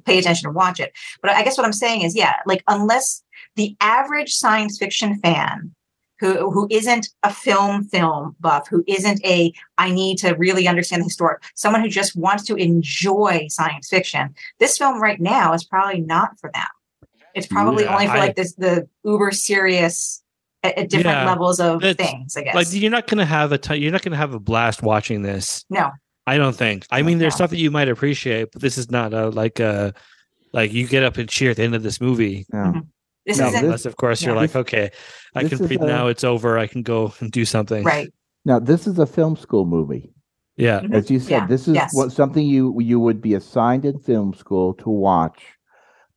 pay attention and watch it. But I guess what I'm saying is, yeah, like unless the average science fiction fan who who isn't a film film buff, who isn't a I need to really understand the historic, someone who just wants to enjoy science fiction, this film right now is probably not for them. It's probably Yeah, only for I- like this the uber serious at, at different Yeah, levels of things. I guess. like you're not gonna have a you're not gonna have a blast watching this. no. I don't think. I mean, there's No. stuff that you might appreciate, but this is not a like a like you get up and cheer at the end of this movie. Yeah. This No, isn't this- Unless, of course, you're yeah. like, okay, I this can is breathe a- now. It's over. I can go and do something. right. Now, this is a film school movie. Yeah. Mhm. As you said, Yeah, this is yes. what something you you would be assigned in film school to watch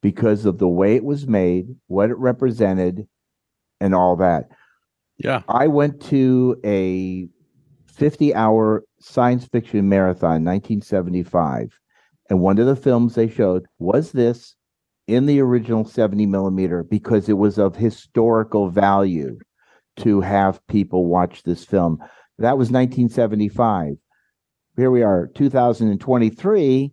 because of the way it was made, what it represented, and all that. Yeah. I went to a 50 hour science fiction marathon, 1975. And one of the films they showed was this in the original 70 millimeter because it was of historical value to have people watch this film. That was 1975. Here we are, 2023,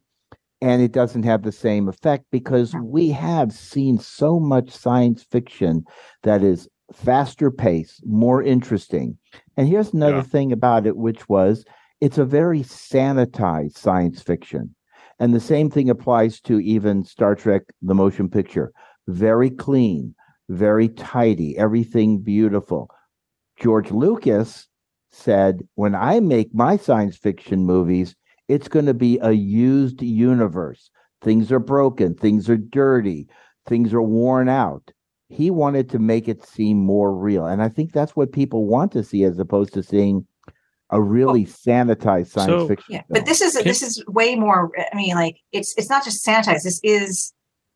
and it doesn't have the same effect because we have seen so much science fiction that is faster pace, more interesting. And here's another Yeah. thing about it, which was it's a very sanitized science fiction. And the same thing applies to even Star Trek, the motion picture. Very clean, very tidy, everything beautiful. George Lucas said, when I make my science fiction movies, it's going to be a used universe. Things are broken, things are dirty, things are worn out. He wanted to make it seem more real. And I think that's what people want to see as opposed to seeing a really sanitized science So- fiction. Yeah, film. but this is Can- this is way more. I mean, like it's it's not just sanitized. This is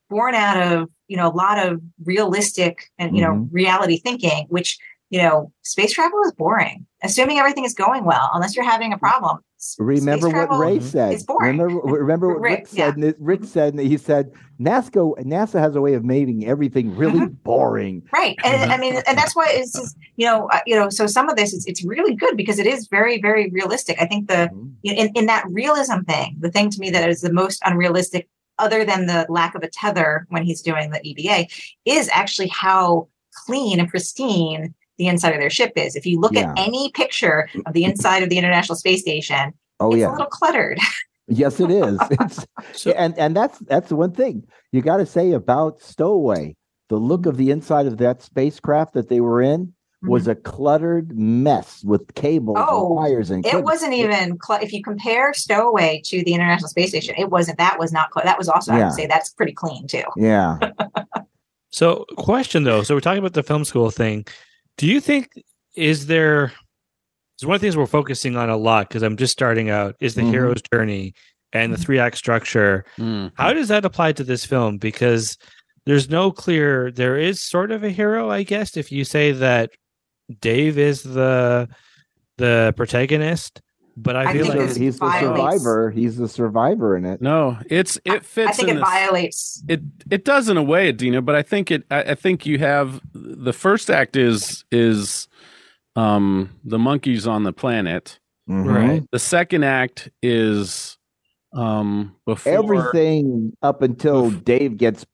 born out of you know a lot of realistic and you know Mhm. reality thinking. Which you know, space travel is boring. Assuming everything is going well, unless you're having a problem. Remember what Ray said. Remember, [LAUGHS] remember what Rick, Rick, mm-hmm. said. and it- Rick said, he said, NASA, NASA has a way of making everything really mm-hmm. boring. Right, and mm-hmm. I mean, and that's why it's just you know, uh, you know. So some of this is it's really good because it is very, very realistic. I think the you know, in, in that realism thing, the thing to me that is the most unrealistic, other than the lack of a tether when he's doing the EVA, is actually how clean and pristine the inside of their ship is. If you look Yeah. at any picture of the inside of the International Space Station, Oh it's yeah, a little cluttered. [LAUGHS] yes it is. [LAUGHS] It's So and and that's that's the one thing you got to say about Stowaway. The look of the inside of that spacecraft that they were in was a cluttered mess with cables Mm-hmm. Oh, and wires and It wasn't even cl- if you compare Stowaway to the International Space Station. It wasn't. That was not. Cl- that was also. I would say that's pretty clean too. Yeah, [LAUGHS] So, question though. So, we're talking about the film school thing. Do you think is there? Is one of the things we're focusing on a lot because I'm just starting out is the Mhm. hero's journey and the three act structure. Mm. How does that apply to this film? Because there's no clear. There is sort of a hero, I guess, if you say that Dave is the the protagonist. But I, I feel think like this he's the survivor. He's the survivor in it. No, it's it fits. I think in it this- violates. It it does in a way, Adeena, but I think it. I, I think you have the first act is is um the monkeys on the planet. Mhm. Right. The second act is um before Everything up until Dave gets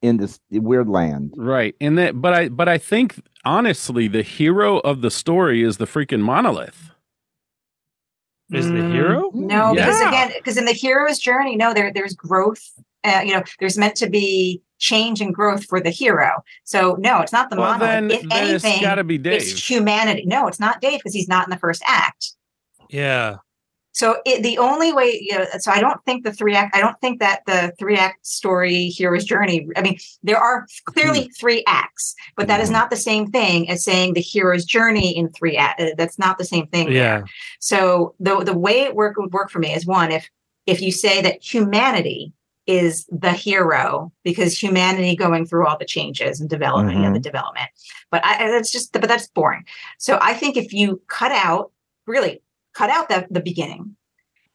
in this weird land. right, and that. But I but I think honestly, the hero of the story is the freaking monolith. Is the Mm, hero. No, because again, because in the hero's journey, no, there there's growth. Uh, you know, there's meant to be change and growth for the hero. So no, it's not the well, monolith. then, if then anything, it's got to be Dave. it's humanity. No, it's not Dave because he's not in the first act. Yeah. So it, the only way, you know, so I don't think the three act, I don't think that the three act story hero's journey. I mean, there are clearly hmm. three acts, but that is Mhm. not the same thing as saying the hero's journey in three acts. Uh, that's not the same thing. there. Yeah. So the the way it work would work for me is one if if you say that humanity is the hero because humanity going through all the changes and development and the mm-hmm. development, but I, that's just but that's boring. So I think if you cut out really cut out the the beginning,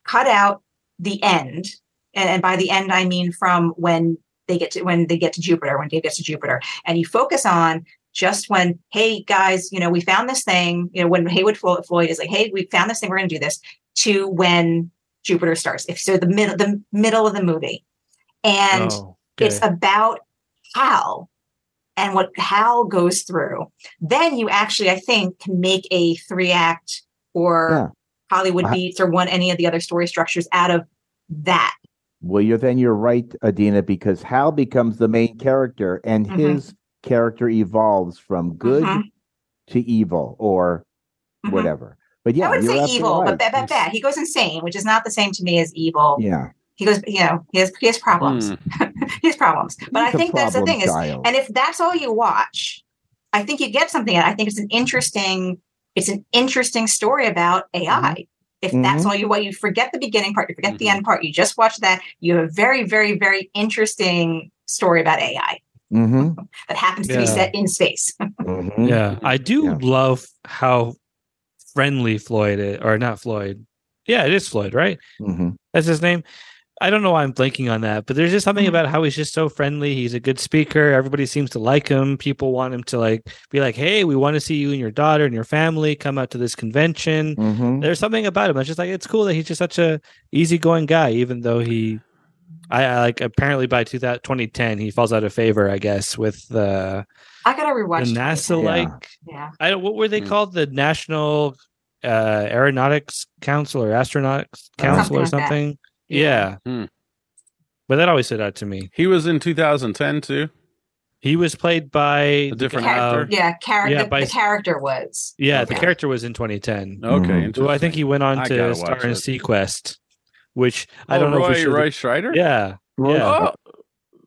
cut out the end, and, and by the end I mean from when they get to when they get to Jupiter, when Dave gets to Jupiter, and you focus on just when, hey guys, you know, we found this thing, you know, when Heywood Floyd is like, hey, we found this thing, we're going to do this, to when Jupiter starts. If so, the middle, the middle of the movie, and Oh, it's about Hal and what Hal goes through. Then you actually, I think, can make a three act or Yeah. Hollywood I- Beats or one any of the other story structures out of that. Well, you're then you're right, Adeena, because Hal becomes the main character, and Mhm. his character evolves from good Mhm. to evil or Mhm. whatever. But yeah, I wouldn't you're say evil, right. but bad, bad, bad. He goes insane, which is not the same to me as evil. Yeah, He goes, you know, he has he has problems. Hmm. [LAUGHS] he has problems. But He's I a think that's the problem thing is, and if that's all you watch, I think you get something. I think it's an interesting, it's an interesting story about AI. If that's Mhm. all you what you forget the beginning part, you forget the Mhm. end part, you just watch that, you have a very, very, very interesting story about AI hmm [LAUGHS] that happens to be set in space. [LAUGHS] hmm Yeah, I do Yeah. love how friendly Floyd is, or not Floyd. Yeah, it is Floyd, right? hmm That's his name. I don't know why I'm blanking on that, but there's just something Mhm. about how he's just so friendly. He's a good speaker. Everybody seems to like him. People want him to like be like, "Hey, we want to see you and your daughter and your family come out to this convention." hmm There's something about him. It's just like it's cool that he's just such a easygoing guy, even though he, I, I like apparently by 2000, 2010 he falls out of favor, I guess, with the I gotta the rewatch NASA like Yeah. I don't. What were they Hmm. called? The National uh, Aeronautics Council or Astronautics Council or Something like something? Yeah. Hmm. But that always stood out to me. He was in 2010 too. He was played by A different guy- actor? uh, Yeah, character. Yeah, the, by- the character was. yeah, the character was in 2010. Okay, Mhm. interesting. I think he went on I to star watch in. seaQuest, which I Oh, don't know if we should. Roy Scheider. Yeah, Roy, Yeah. Oh,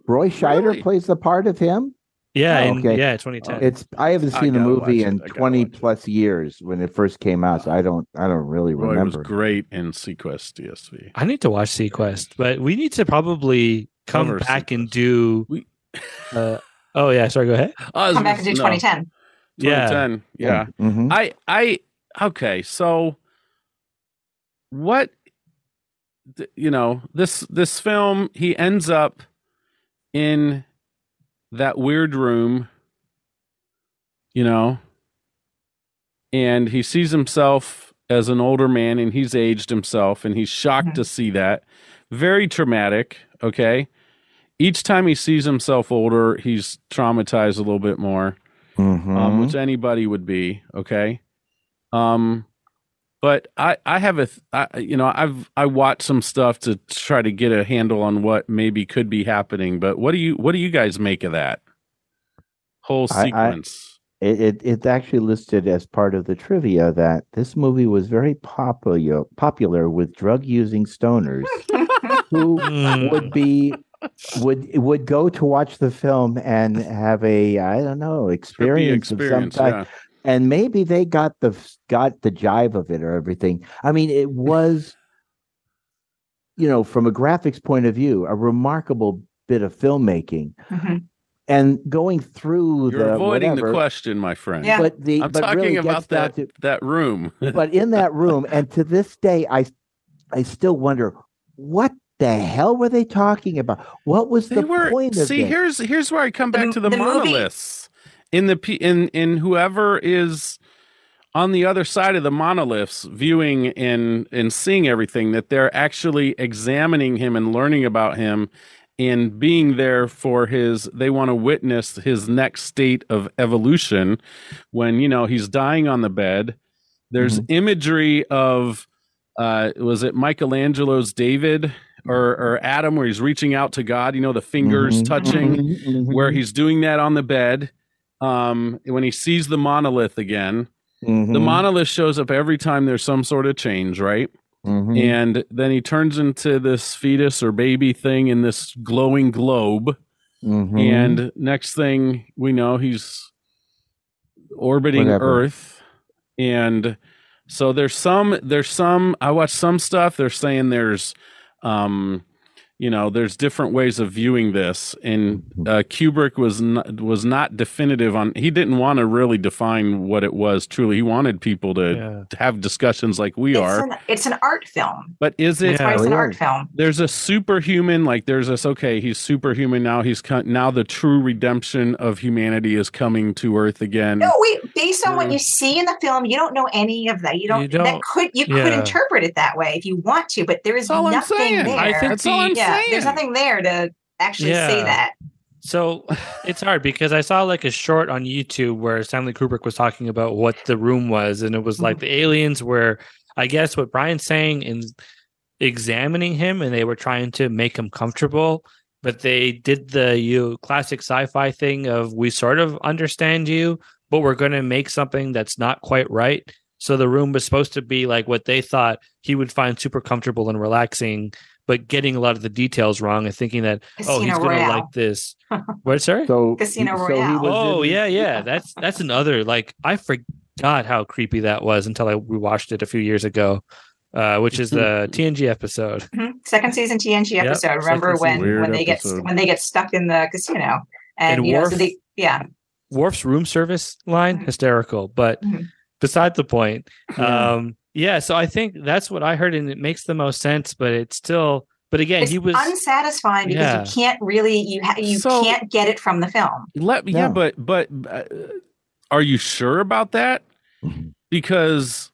Roy Scheider Really? plays the part of him. Yeah, Oh, in, okay. yeah, 2010. It's I haven't I seen the movie in twenty watch it. plus years when it first came out, so I don't I don't really Roy was great in seaQuest DSV. I need to watch seaQuest, but we need to probably come Cover back and do. We- Uh, oh yeah, sorry. Go ahead. Oh, I was Come back gonna- and do no, 2010. Yeah. 2010. Yeah. Mhm. I I okay, so what you know, this this film he ends up in that weird room, you know, and he sees himself as an older man and he's aged himself and he's shocked Mhm. to see that. Very traumatic, okay? Each time he sees himself older, he's traumatized a little bit more um, Mhm. which anybody would be. Okay. Um, but I, I have a, you know, I've, I watched some stuff to try to get a handle on what maybe could be happening. But what do you, what do you guys make of that whole I- I- sequence? It, it it's actually listed as part of the trivia that this movie was very popular popular with drug using stoners [LAUGHS] who Mm. would be would would go to watch the film and have a I don't know experience, experience. of some Yeah. Type, and maybe they got the got the jive of it or everything. I mean, it [LAUGHS] was, you know, from a graphics point of view, a remarkable bit of filmmaking, Mhm. and going through You're the avoiding whatever, the question, my friend. Yeah. But the I'm but talking really about that, to that room. [LAUGHS] but in that room, and to this day, I I still wonder what the hell were they talking about? What was they the were point of see this? here's here's where i come back m- to the, the movie- monoliths in the in in whoever is on the other side of the monoliths viewing and and seeing everything that they're actually examining him and learning about him and being there for his they want to witness his next state of evolution when you know he's dying on the bed. There's imagery of uh was it michelangelo's david or or adam where he's reaching out to god you know the fingers Mhm, touching mhm, mhm, where he's doing that on the bed um when he sees the monolith again mhm, the monolith shows up every time there's some sort of change right mhm. and then he turns into this fetus or baby thing in this glowing globe Mhm. and next thing we know he's orbiting Whatever. earth and so there's some there's some i watched some stuff they're saying there's um you know, there's different ways of viewing this, and uh, Kubrick was not, was not definitive on. He didn't want to really define what it was truly. He wanted people to, Yeah. to have discussions like we It's are. an, it's an art film. but is it? Yeah. It's an art film. There's a superhuman, like there's this. Okay, he's superhuman now. He's now the true redemption of humanity is coming to Earth again. No, wait. Based on Yeah. what you see in the film, you don't know any of that. You don't. You don't- that could you could interpret it that way if you want to, but there is That's all I'm nothing saying. there. I think That's all I'm yeah, there's nothing there to actually say that. So [LAUGHS] it's hard because I saw like a short on YouTube where Stanley Kubrick was talking about what the room was, and it was like mm-hmm. the aliens were, I guess, what Brian's saying in examining him, and they were trying to make him comfortable. But they did the you classic sci-fi thing of we sort of understand you, but we're going to make something that's not quite right. So the room was supposed to be like what they thought he would find super comfortable and relaxing, but getting a lot of the details wrong and thinking that oh Casino he's going to like this. [LAUGHS] What sorry? So Casino so he Royale. was Oh in- yeah, yeah. That's that's another like I forgot how creepy that was until I rewatched it a few years ago, uh, which is the TNG episode. Mhm. Second season TNG Yep, episode. Remember when when they get when they get stuck in the casino and, And you know Worf- so they yeah Worf's room service line Mhm. hysterical, but Mhm. beside the point. Yeah. Um, yeah, so I think that's what I heard, and it makes the most sense. But it's still, but again, it's he was unsatisfying because Yeah. you can't really you ha- you So- can't get it from the film. Let yeah, No. but but uh, are you sure about that? Because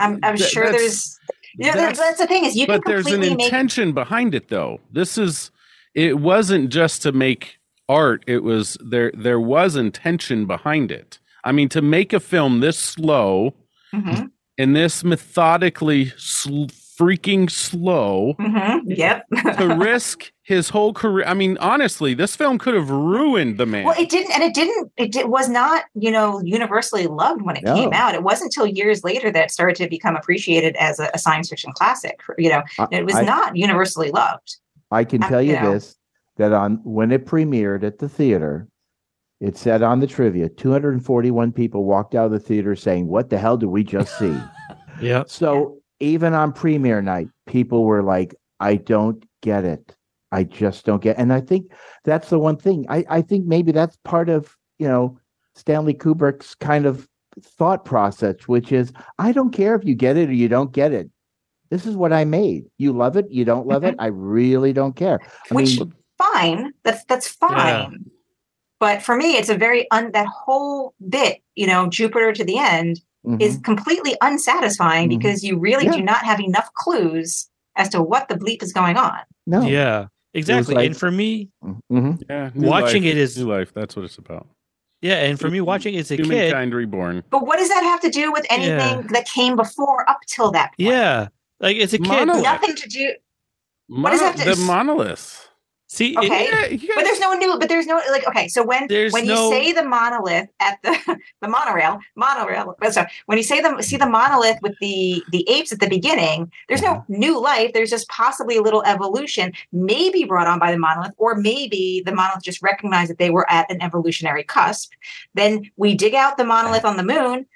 I'm I'm Th- sure that's- there's yeah, that's- that's, that's the thing is you can but there's an completely make intention behind it though. This is it wasn't just to make art. It was there there was intention behind it. I mean to make a film this slow Mhm, and this methodically sl- freaking slow mhm, yep. to [LAUGHS] risk his whole career. I mean honestly, this film could have ruined the man. Well, it didn't, and it didn't. It di- was not, you know, universally loved when it No. came out. It wasn't until years later that it started to become appreciated as a, a science fiction classic. You know, I- it was I- not universally loved. I can I- tell you you know. this that on when it premiered at the theater, it said on the trivia 241 people walked out of the theater saying, What the hell did we just see? [LAUGHS] yeah, so even on premiere night, people were like, I don't get it. I just don't get It. and I think that's the one thing. I, I think maybe that's part of, you know, Stanley Kubrick's kind of thought process, which is I don't care if you get it or you don't get it. This is what I made. You love it, you don't love it. Mm-hmm. I really don't care. I Which mean, fine. That's that's fine. But for me, it's a very un, that whole bit. You know, Jupiter to the end mhm. is completely unsatisfying Mhm. because you really Yeah. do not have enough clues as to what the bleep is going on. no. yeah, exactly. like- and for me, Mhm. yeah, watching life, it is- new life. That's what it's about. yeah, and for me, watching it as a kid, Humankind reborn. But what does that have to do with anything Yeah. that came before up till that point? yeah, like as a kid, Monolith. Nothing to do. Mono- does that have to- the monolith. See, Okay. Yeah, But there's no new. But there's no like. Okay, so when There's when no- you say the monolith at the [LAUGHS] the monorail monorail. Sorry, when you say the see the monolith with the the apes at the beginning, there's no new life. There's just possibly a little evolution, maybe brought on by the monolith, or maybe the monolith just recognized that they were at an evolutionary cusp. Then we dig out the monolith on the moon.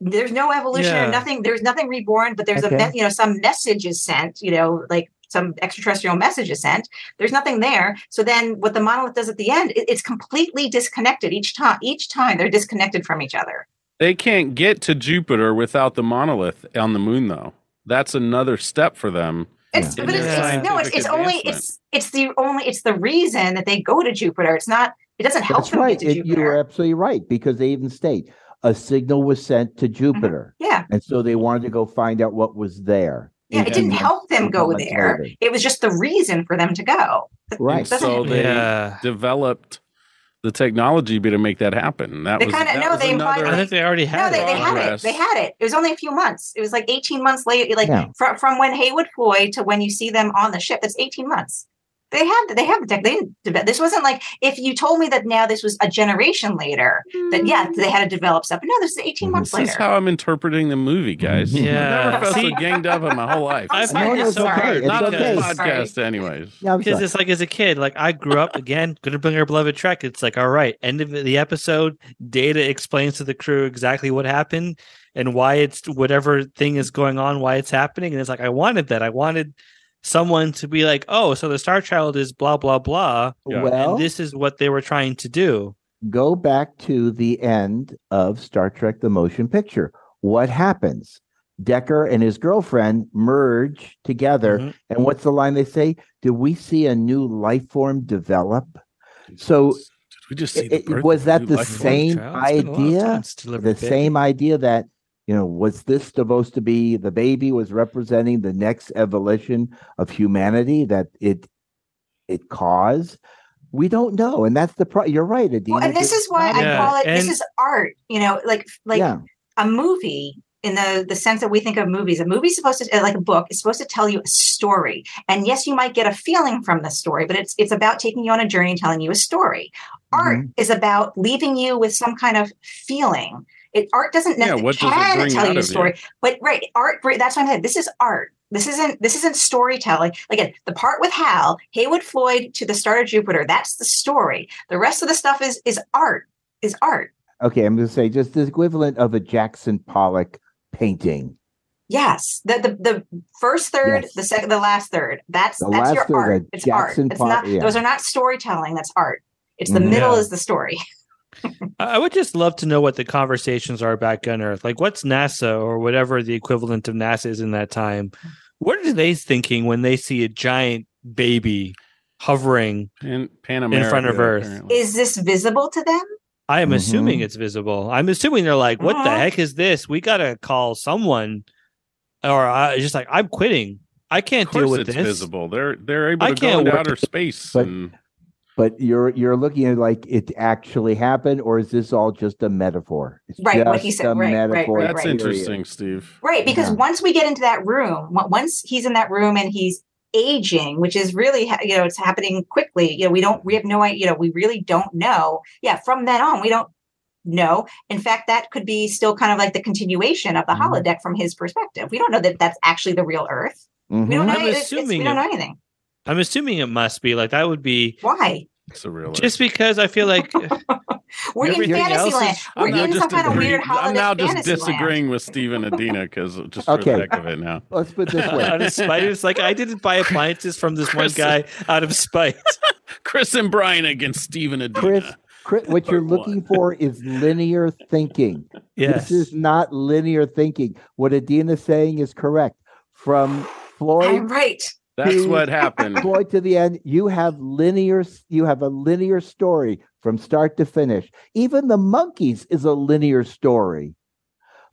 There's no evolution Yeah. or nothing. There's nothing reborn, but there's a Okay. me- you know some message is sent. You know, like some extraterrestrial message is sent there's nothing there so then what the monolith does at the end it- it's completely disconnected each time each time they're disconnected from each other They can't get to Jupiter without the monolith on the moon, though. That's another step for them. it's Yeah. but it's, it's no it's, it's only it's it's the only it's the reason that they go to jupiter it's not it doesn't help That's them right. get to It- you jupiter are absolutely right because they even state a signal was sent to mm-hmm. Jupiter. yeah And so they wanted to go find out what was there. Yeah it didn't 18 help them go months there later. it was just the reason for them to go Right. So they Yeah. developed the technology to make that happen. That They was, kinda- that no, was they implied- another- I think they already no had they, it. they had it they had it it was only a few months it was like 18 months later like Yeah. from, from when heywood floyd to when you see them on the ship that's 18 months they had they have the tech they didn't develop this wasn't like if you told me that now this was a generation later that yeah mm. they had to develop stuff but no this is 18 mm-hmm. months later. This is how I'm interpreting the movie, mm-hmm. guys. Yeah. I've never [LAUGHS] felt See- so ganged up in my whole life. I I'm find [LAUGHS] sorry, it so sorry. hard. It's Not okay. this Sorry. podcast, anyways. Yeah, Because sorry. it's like as a kid, like I grew up again, gonna bring our beloved Trek. It's like, all right, end of the episode, Data explains to the crew exactly what happened and why it's whatever thing is going on, why it's happening. And it's like I wanted that. I wanted someone to be like, oh, so the Star Child is blah blah blah, Yeah. Well, and this is what they were trying to do. go back to the end of Star Trek the Motion Picture. What happens? Decker and his girlfriend merge together. Mhm. And what's the line they say? Did we see a new life form develop? So Did we just see it- the it- birth was that the same Child, it's been a long idea? time since delivered the a baby. same idea that you know was this supposed to be the baby was representing the next evolution of humanity that it it caused we don't know and that's the pro you're right Adeena. Well, and this is why I call it this is art. You know, like like yeah a movie in the the sense that we think of movies. A movie's supposed to like a book is supposed to tell you a story. And yes, you might get a feeling from the story, but it's it's about taking you on a journey and telling you a story. Art Mm-hmm. is about leaving you with some kind of feeling. It art doesn't Yeah, necessarily what does it can bring tell out you a of you? story, but right, art. That's what I'm saying. This is art. This isn't this isn't storytelling. Again, the part with Hal, Heywood Floyd to the Star of Jupiter. That's the story. The rest of the stuff is is art. Is art. okay i'm going to say just the equivalent of a jackson pollock painting Yes, the the, the first third, Yes. the second, the last third. That's The that's your art. It's Jackson art. It's part- not. yeah. Those are not storytelling. That's art. It's the Mhm. middle Yeah. is the story. I I would just love to know what the conversations are back on Earth. Like, what's NASA or whatever the equivalent of NASA is in that time? What are they thinking when they see a giant baby hovering? in, Pan America, front of Earth. apparently. Is this visible to them? I am Mhm. assuming it's visible. I'm assuming they're like, "What the Mhm. heck is this? We gotta call someone." Or I just like, "I'm quitting. I can't Of deal with it's this." visible. They're they're able I to go can't into outer it. space. But- and but you're you're looking at like it actually happened or is this all just a metaphor it's Right, what he said, a right, right, metaphor, right, that's right. interesting, Steve. Right, because Yeah. once we get into that room, once he's in that room and he's aging, which is really you know it's happening quickly. You know, we don't we have no idea. You know, we really don't know. Yeah, from then on, we don't know. In fact, that could be still kind of like the continuation of the Mhm. holodeck from his perspective. We don't know that that's actually the real Earth. Mhm. We don't know. I'm it's- it's- assuming we don't know anything. I'm assuming it must be like that would be Why? It's a real. just because I feel like [LAUGHS] We're in Everything else fantasy is- land. We're I'm now in some just kind of weird holodeck I'm now just fantasy land. disagreeing with Steve and Adeena because just for Okay. the heck of it now. let's put this way [LAUGHS] out of spite, it's like I didn't buy appliances from this one Cris- guy out of spite. [LAUGHS] Cris and Brian against Steve and Adeena. Cris, Cris what you're looking for is linear thinking Yes, This is not linear thinking. What Adeena's saying is correct. From Floyd, I'm right. That's Steve- what happened. Boy, to the end, you have linear. You have a linear story from start to finish. Even the monkeys is a linear story.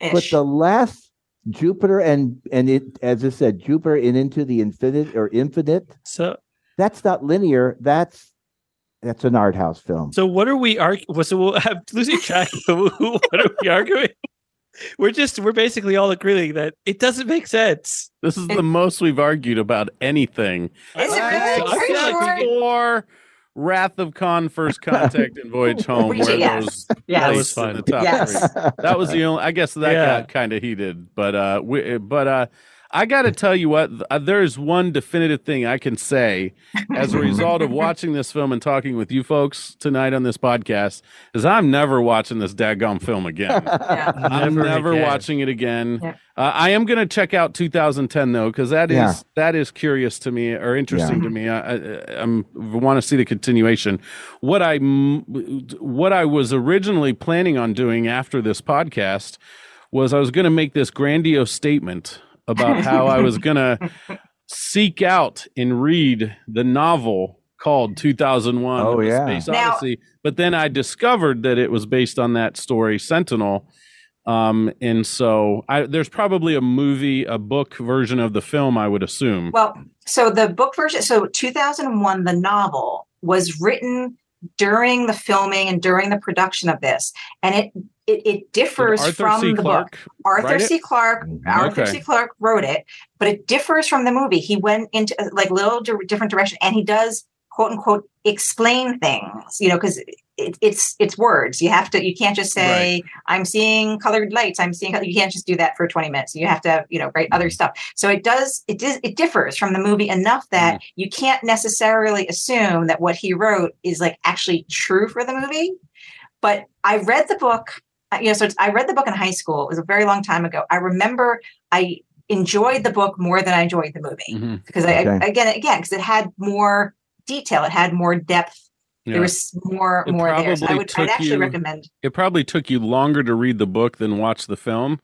But the last Jupiter and and it, as I said, Jupiter and into the infinite or infinite. so That's not linear. That's that's an art house film. so what are we arguing? So we'll have losing track. of what are we arguing? We're just we're basically all agreeing that it doesn't make sense. This is the most we've argued about anything. Is it I- really? I Are feel you like we sure? Or Wrath of Khan, First Contact, and Voyage [LAUGHS] Home. Reach where yes. those Yes. That was fun. the top Yes. three. That was the only. I guess that Yeah. got kind of heated, but uh, we, but uh, I got to tell you what. Uh, there's one definitive thing I can say as a result of watching this film and talking with you folks tonight on this podcast is I'm never watching this daggone film again. [LAUGHS] Yeah. I'm Never never watching it again. Yeah. Uh, I am going to check out 2010 though, because that is Yeah. that is curious to me or interesting to me. I, I, I'm want to see the continuation. What I what I was originally planning on doing after this podcast was I was going to make this grandiose statement about how I was going to seek out and read the novel called 2001 Oh, A yeah. Space Now- Odyssey. But then I discovered that it was based on that story Sentinel. Um and so I there's probably a movie a book version of the film I would assume. Well, so the book version, so 2001, the novel was written during the filming and during the production of this, and it it, it differs from C. the book. Arthur write it? C. Clarke, Mhm. Arthur Okay. C. Clarke wrote it, but it differs from the movie. He went into uh, like little di- different direction, and he does quote unquote explain things, you know, because it, it's it's words. You have to. You can't just say I'm seeing colored lights. I'm seeing. You can't just do that for 20 minutes. You have to, you know, write other stuff. So it does. It does. It differs from the movie enough that you can't necessarily assume that what he wrote is like actually true for the movie. But I read the book. uh, You know, so it's, I read the book in high school. It was a very long time ago. I remember I enjoyed the book more than I enjoyed the movie Mhm. because I, Okay. again, again, because it had more detail, it had more depth. Yeah. There was more, It more there. So I would, I'd actually you- recommend It probably took you longer to read the book than watch the film.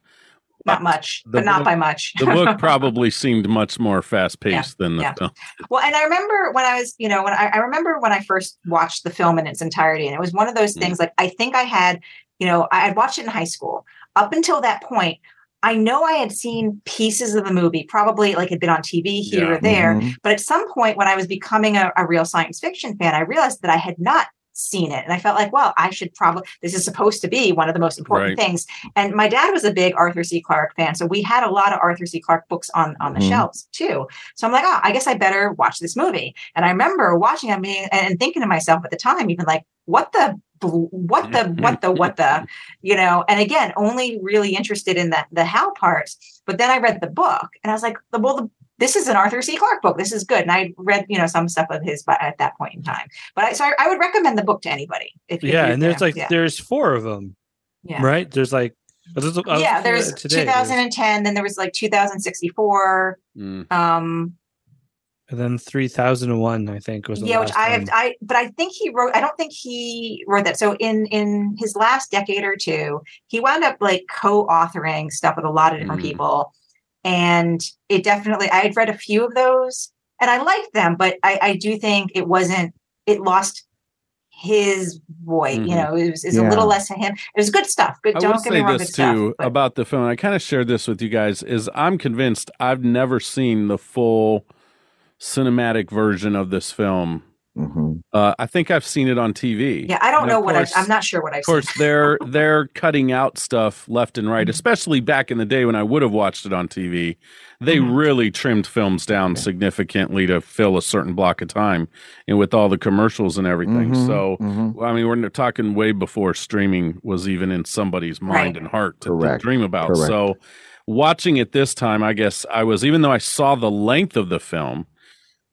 not much, the but not book- by much. The book [LAUGHS] probably seemed much more fast paced than the yeah. film. Well, and I remember when I was, you know, when I, I remember when I first watched the film in its entirety, and it was one of those Mm. things like I think I had, you know, I had watched it in high school. Up until that point, I know I had seen pieces of the movie, probably like had been on TV here Yeah. or there. Mhm. But at some point, when I was becoming a, a real science fiction fan, I realized that I had not seen it. And I felt like, well, I should probably, this is supposed to be one of the most important Right. things. And my dad was a big Arthur C. Clarke fan. So we had a lot of Arthur C. Clarke books on, on the Mhm. shelves too. So I'm like, oh, I guess I better watch this movie. And I remember watching it being, and thinking to myself at the time, even like, what the, what the, what the, what the, [LAUGHS] you know, and again, only really interested in the, the Hal parts. But then I read the book and I was like, well, the, this is an Arthur C. Clarke book. This is good. And I read, you know, some stuff of his but at that point in time. But I, so I, I would recommend the book to anybody. If, if Yeah, you- and there's you know, like yeah, there's four of them, yeah. right? There's like was- yeah, there's today, 2010, then there was like 2064. Mm. Um, and then three thousand and one, I think was the yeah, which I one. have, I, but I think he wrote, I don't think he wrote that. So in, in his last decade or two, he wound up like co-authoring stuff with a lot of different Mm. people. And it definitely, I had read a few of those and I liked them, but I, I do think it wasn't, it lost his voice, Mhm. you know, it was, it was Yeah. a little less to him. It was good stuff. Good. I don't will get me say wrong. this good stuff, too but- about the film. I kind of shared this with you guys. Is I'm convinced I've never seen the full cinematic version of this film. Mhm. Uh, I think I've seen it on TV. yeah, I don't know what course- I'm not sure what I've Of course, they're [LAUGHS] they're cutting out stuff left and Mm-hmm. right, especially back in the day when I would have watched it on TV. They Mhm. really trimmed films down significantly to fill a certain block of time, and with all the commercials and everything. Mhm. So, Mhm. I mean, we're talking way before streaming was even in somebody's mind Right. and heart to, to dream about. Correct. So, watching it this time, I guess I was, even though I saw the length of the film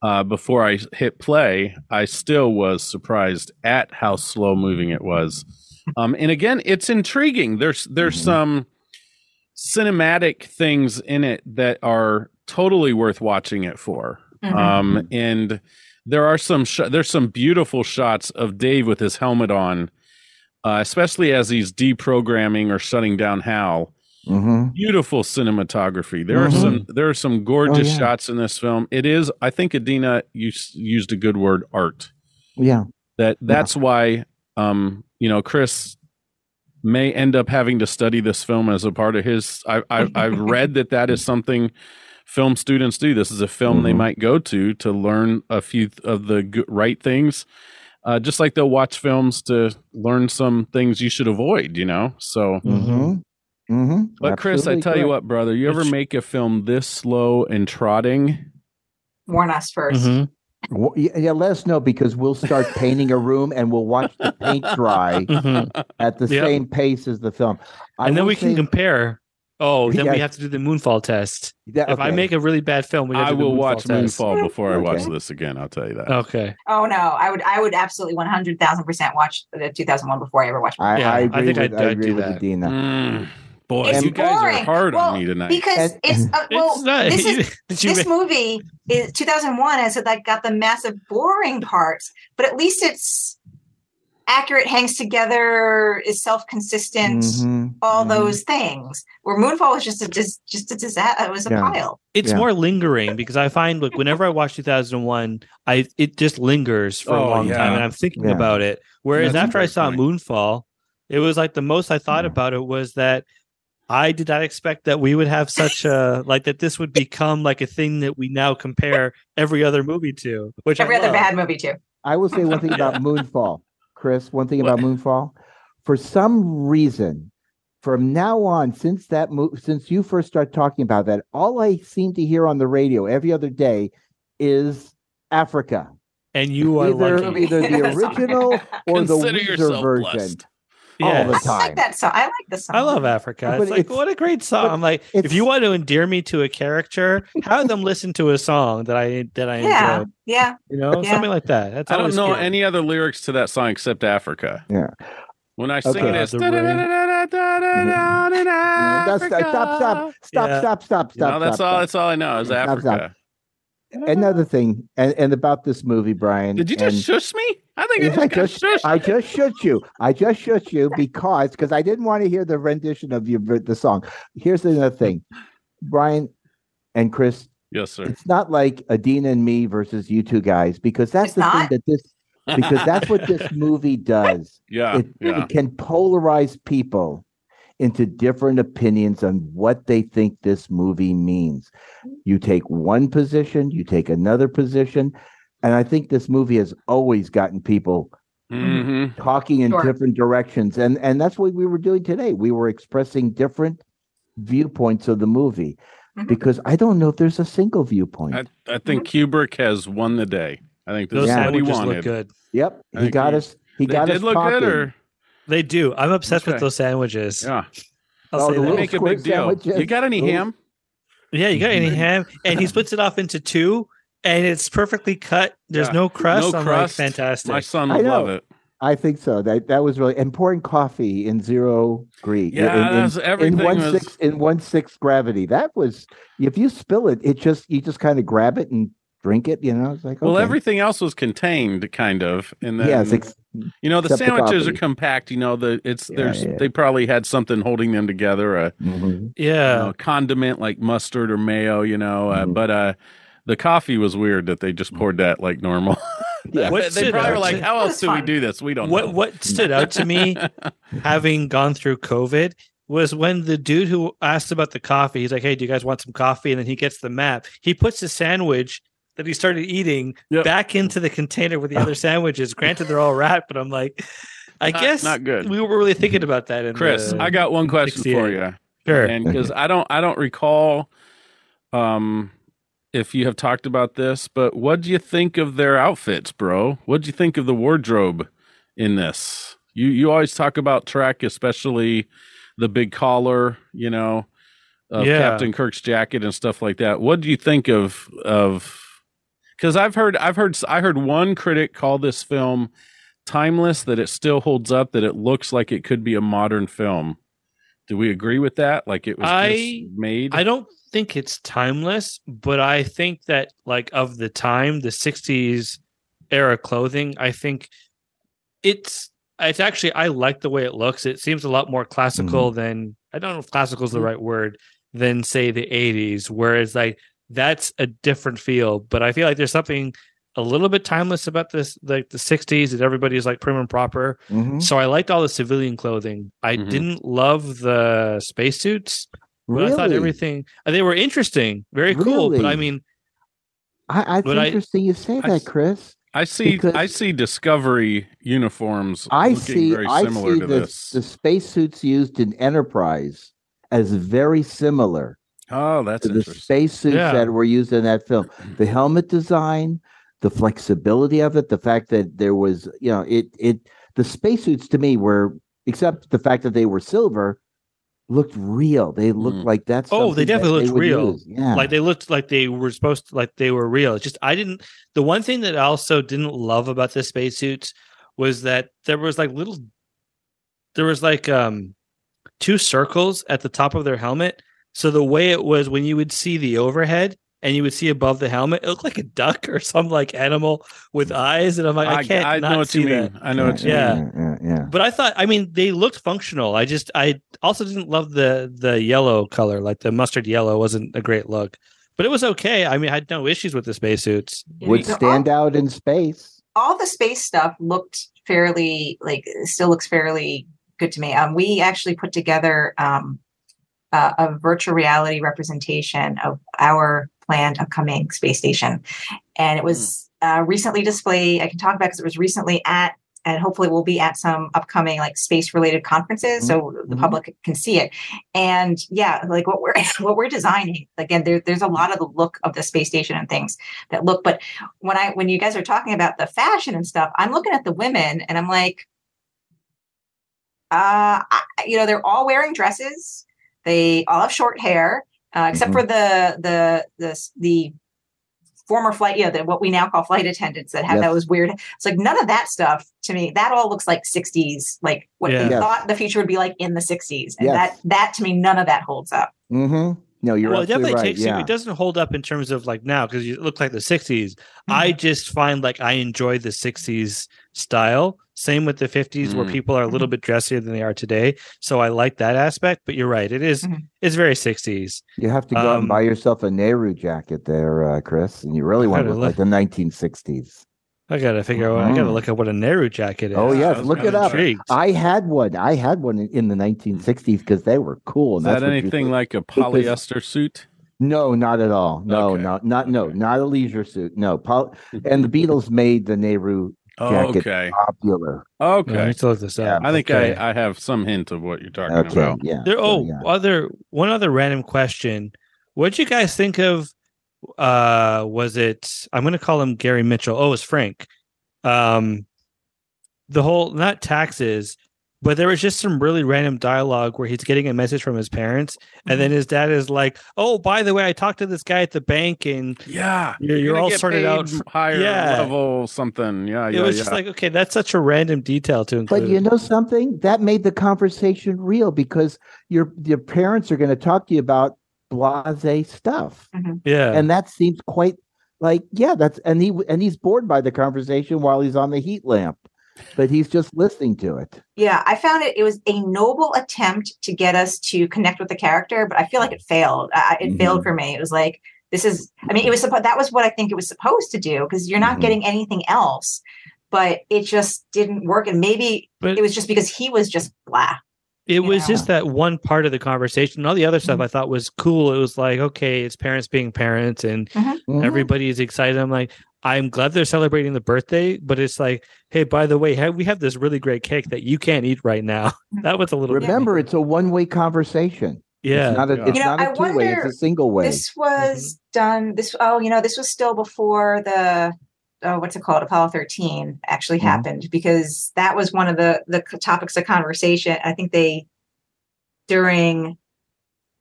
uh, before I hit play, I still was surprised at how slow moving it was. Um, and again, it's intriguing. There's there's Mhm. some cinematic things in it that are totally worth watching it for. Mhm. Um, and there are some sh- there's some beautiful shots of Dave with his helmet on, uh, especially as he's deprogramming or shutting down Hal. Mhm. Beautiful cinematography. There are Mhm. some there are some gorgeous Oh, yeah. shots in this film. It is, I think, Adeena you used a good word, art. Yeah. That that's why, um, you know, Cris may end up having to study this film as a part of his. I, I [LAUGHS] I've read that that is something film students do. This is a film they Mhm. might go to to learn a few of the right things. Uh, just like they'll watch films to learn some things you should avoid, you know. So, Mhm. Mhm. but Cris, I Absolutely tell you what, brother, you ever make a film this slow and trotting? warn us 1st Mhm. Well, yeah, yeah, let us know because we'll start [LAUGHS] painting a room and we'll watch the paint dry [LAUGHS] Mhm. at the Yep. same pace as the film. I and then will we can compare. Oh, then we have to do the Moonfall test. that- If I make a really bad film, we have I to do will Moonfall watch test. Moonfall before I watch Okay. this again. I'll tell you that. Okay. Oh no, I would I would absolutely one hundred thousand percent watch the two thousand one before I ever watch. I, Yeah, I I agree think with, I'd- I I'd agree do with that. Adeena. Mm. Boy, It's you guys are boring. hard Well, on me tonight. because it's uh, [LAUGHS] well, it's not. this is [LAUGHS] you this ma- movie is 2001 has like got the massive boring parts, but at least it's accurate, hangs together, is self-consistent, Mhm, all mhm. those things. Where Moonfall was just a dis- just a disaster. It was a Yeah. pile. it's Yeah. more lingering because I find like whenever I watch 2001, I it just lingers for a Oh, long yeah. time and I'm thinking Yeah. about it. Whereas That's after I saw point. Moonfall, it was like the most I thought Yeah. about it was that I did not expect that we would have such a like that this would become like a thing that we now compare every other movie to. Which Every I other love. bad movie too. I will say one thing about Moonfall, Cris. One thing about Moonfall. For some reason, from now on, since that mo- since you first started talking about that, all I seem to hear on the radio every other day is Africa. And you are Either lucky. either the [LAUGHS] original or the Consider Weezer version. blessed. All the time. I like that song. I like the song. I love Africa. But It's like it's- what a great song. I'm like, if you want to endear me to a character, have them [LAUGHS] listen to a song that I that I Yeah, enjoy. yeah. You know, Yeah. something like that. That's I don't know good. any other lyrics to that song except Africa. Yeah. When I sing Okay. it, it's Uh, the rain. da-da-da-da-da, That's- Stop, stop, stop, stop, Yeah. stop, stop, You know, that's stop, all. stop. That's all I know is Stop, stop. Africa. Another thing, and, and about this movie, Brian. Did you just and- shush me? I think I Yeah, just I got just, shushed. I just shook you. I just shook you because because I didn't want to hear the rendition of your the song. Here's another thing, Brian and Cris. yes, sir. It's not like Adeena and me versus you two guys because that's It's the not? thing that this because that's what this [LAUGHS] movie does. Yeah, It, yeah. it can polarize people into different opinions on what they think this movie means. You take one position, you take another position, and I think this movie has always gotten people hmm talking in Sure. different directions and and that's what we were doing today we were expressing different viewpoints of the movie Mhm. because i don't know if there's a single viewpoint I, I think Kubrick has won the day. I think this Those is what he wanted. look good. yep he got he- us he They got did us look talking. good, or They do. I'm obsessed Okay. with those sandwiches. yeah, I'll Oh, say the that. little make a big deal. sandwiches. You got any Those- ham? Yeah, you got any mm-hmm. ham? And he splits it off into two, and it's perfectly cut. There's Yeah. no crust. No I'm crust. like, fantastic. My son I would love it. i think so that that was really and pouring coffee in zero degree Yeah, in, in, everything in one was- six in one sixth gravity that was if you spill it it just you just kind of grab it and drink it you know it's like Well, okay. everything else was contained, kind of, and then yes ex- you know the except the sandwiches are compact. You know the it's Yeah, there's yeah. they probably had something holding them together. A mhm. you yeah. know, condiment like mustard or mayo, you know. Uh, Mhm. but uh, the coffee was weird that they just poured that like normal. [LAUGHS] Yeah. What they stood probably were like, "How else do we do this? We don't What know." what stood out to me, [LAUGHS] having gone through COVID, was when the dude who asked about the coffee, he's like, "Hey, do you guys want some coffee?" And then he gets the map. He puts the sandwich that he started eating Yep. back into the container with the other [LAUGHS] sandwiches. Granted, they're all wrapped, but I'm like, I Not- guess not good. We were really thinking about that. In Cris, the- I got one question for you. sure. and because I don't I don't recall um if you have talked about this, but what do you think of their outfits, bro? What do you think of the wardrobe in this? You you always talk about Trek, especially the big collar, you know, of Yeah. Captain Kirk's jacket and stuff like that. What do you think of of because I've heard I've heard I heard one critic call this film timeless that it still holds up that it looks like it could be a modern film. Do we agree with that? Like it was I- just made. I don't think it's timeless, but I think that like of the time, the '60s era clothing, I think it's it's actually I like the way it looks. It seems a lot more classical mm-hmm. than I don't know if classical is the mm-hmm. right word than say the '80s, whereas like that's a different feel. But I feel like there's something a little bit timeless about this, like the '60s, that everybody's like prim and proper. Mhm. So I liked all the civilian clothing. I Mhm. didn't love the spacesuits. But I thought everything uh, they were interesting, very cool. But I mean, I, I But it's I- interesting you say I- that, Cris. I see. I see Discovery uniforms. I looking see. very I similar see to the this. the spacesuits used in Enterprise as very similar oh, that's to the spacesuits Yeah. that were used in that film. The helmet design, the flexibility of it, the fact that there was, you know, it it the spacesuits to me were, except the fact that they were silver, looked real. They looked Mm. like that's Oh, they definitely looked real. Yeah, like they looked like they were supposed to, like they were real. It's just I didn't. The one thing that I also didn't love about the spacesuits was that there was like little, there was like um two circles at the top of their helmet. So the way it was when you would see the overhead and you would see above the helmet, it looked like a duck or some like animal with eyes, and I'm like, I, can't. I not know what see you that. I know what you Yeah. mean. yeah, yeah. but I thought, I mean, they looked functional. I just, I also didn't love the the yellow color, like the mustard yellow wasn't a great look, but it was okay. I mean, I had no issues with the spacesuits. Would stand all, out in space. all the space stuff looked fairly like still looks fairly good to me. Um, we actually put together um, uh, a virtual reality representation of our planned upcoming space station, and it was uh, recently displayed. I can talk about because it was recently at. And hopefully, we'll be at some upcoming like space-related conferences, so the Mhm. public can see it. And yeah, like what we're [LAUGHS] what we're designing. Again, there, there's a lot of the look of the space station and things that look. But when I when you guys are talking about the fashion and stuff, I'm looking at the women and I'm like, uh, I, you know, they're all wearing dresses. They all have short hair, uh, except Mhm. for the the the the former flight, yeah, the, what we now call flight attendants that have Yes. those weird. It's like none of that stuff to me. That all looks like '60s, like what Yeah. they Yes. thought the future would be like in the '60s, and Yes. that that to me, none of that holds up. Mm-hmm. No, you're well, it definitely right. takes yeah. you. It doesn't hold up in terms of like now because it looked like the 60s. Mm-hmm. I just find like I enjoy the 60s style. Same with the 50s where Mm. people are a Mm-hmm. little bit dressier than they are today. So I like that aspect. But you're right. It is- Mhm. It's very 60s. You have to go out Um, and buy yourself a Nehru jacket there, uh, Cris, and you really want gotta [LAUGHS] look like the 1960s. I gotta figure out. I gotta Mhm. look at what a Nehru jacket is. Oh, yes, look it up. Intrigued. I had one. I had one in- in the 1960s because they were cool. Is and that that's what you anything look- like a polyester suit? No, not at all. No, Okay. no, not no, not a leisure suit. No, Pol- and the Beatles made the Nehru Oh, Jacket. okay. popular. Yeah, I Okay. need to look this up. I think Okay. I, I have some hint of what you're talking Okay, about. yeah. There. so, Oh, yeah. other one other random question. What did you guys think of? Uh, was it? I'm going to call him Gary Mitchell. Oh, it's Frank. Um, the whole not taxes, but there was just some really random dialogue where he's getting a message from his parents, and then his dad is like, "Oh, by the way, I talked to this guy at the bank, and Yeah. You're- you're all get sorted out higher Yeah. level something. Yeah, it yeah, was yeah. just like, okay, that's such a random detail to include." But you know something? That made the conversation real because your your parents are going to talk to you about blase stuff. yeah, And that seems quite like yeah, that's and he and he's bored by the conversation while he's on the heat lamp. But he's just listening to it. Yeah, I found it. It was a noble attempt to get us to connect with the character, but I feel like it failed. I, it Mhm. failed for me. It was like this is. I mean, it was supposed. That was what I think it was supposed to do because you're not Mhm. getting anything else. But it just didn't work, and maybe but it was just because he was just blah. It was Yeah. just that one part of the conversation. All the other stuff Mhm. I thought was cool. It was like, okay, it's parents being parents and Mhm. everybody is excited. I'm like, I'm glad they're celebrating the birthday, but it's like, hey, by the way, ha- we have this really great cake that you can't eat right now. [LAUGHS] that was a little Remember, it's a one way conversation. yeah. It's not a, Yeah. it's You know, not a I two way, wonder- it's a single way. This was done. This oh, you know, this was still before the oh, what's it called? Apollo 13 actually Mhm. happened because that was one of the the topics of conversation. I think they during.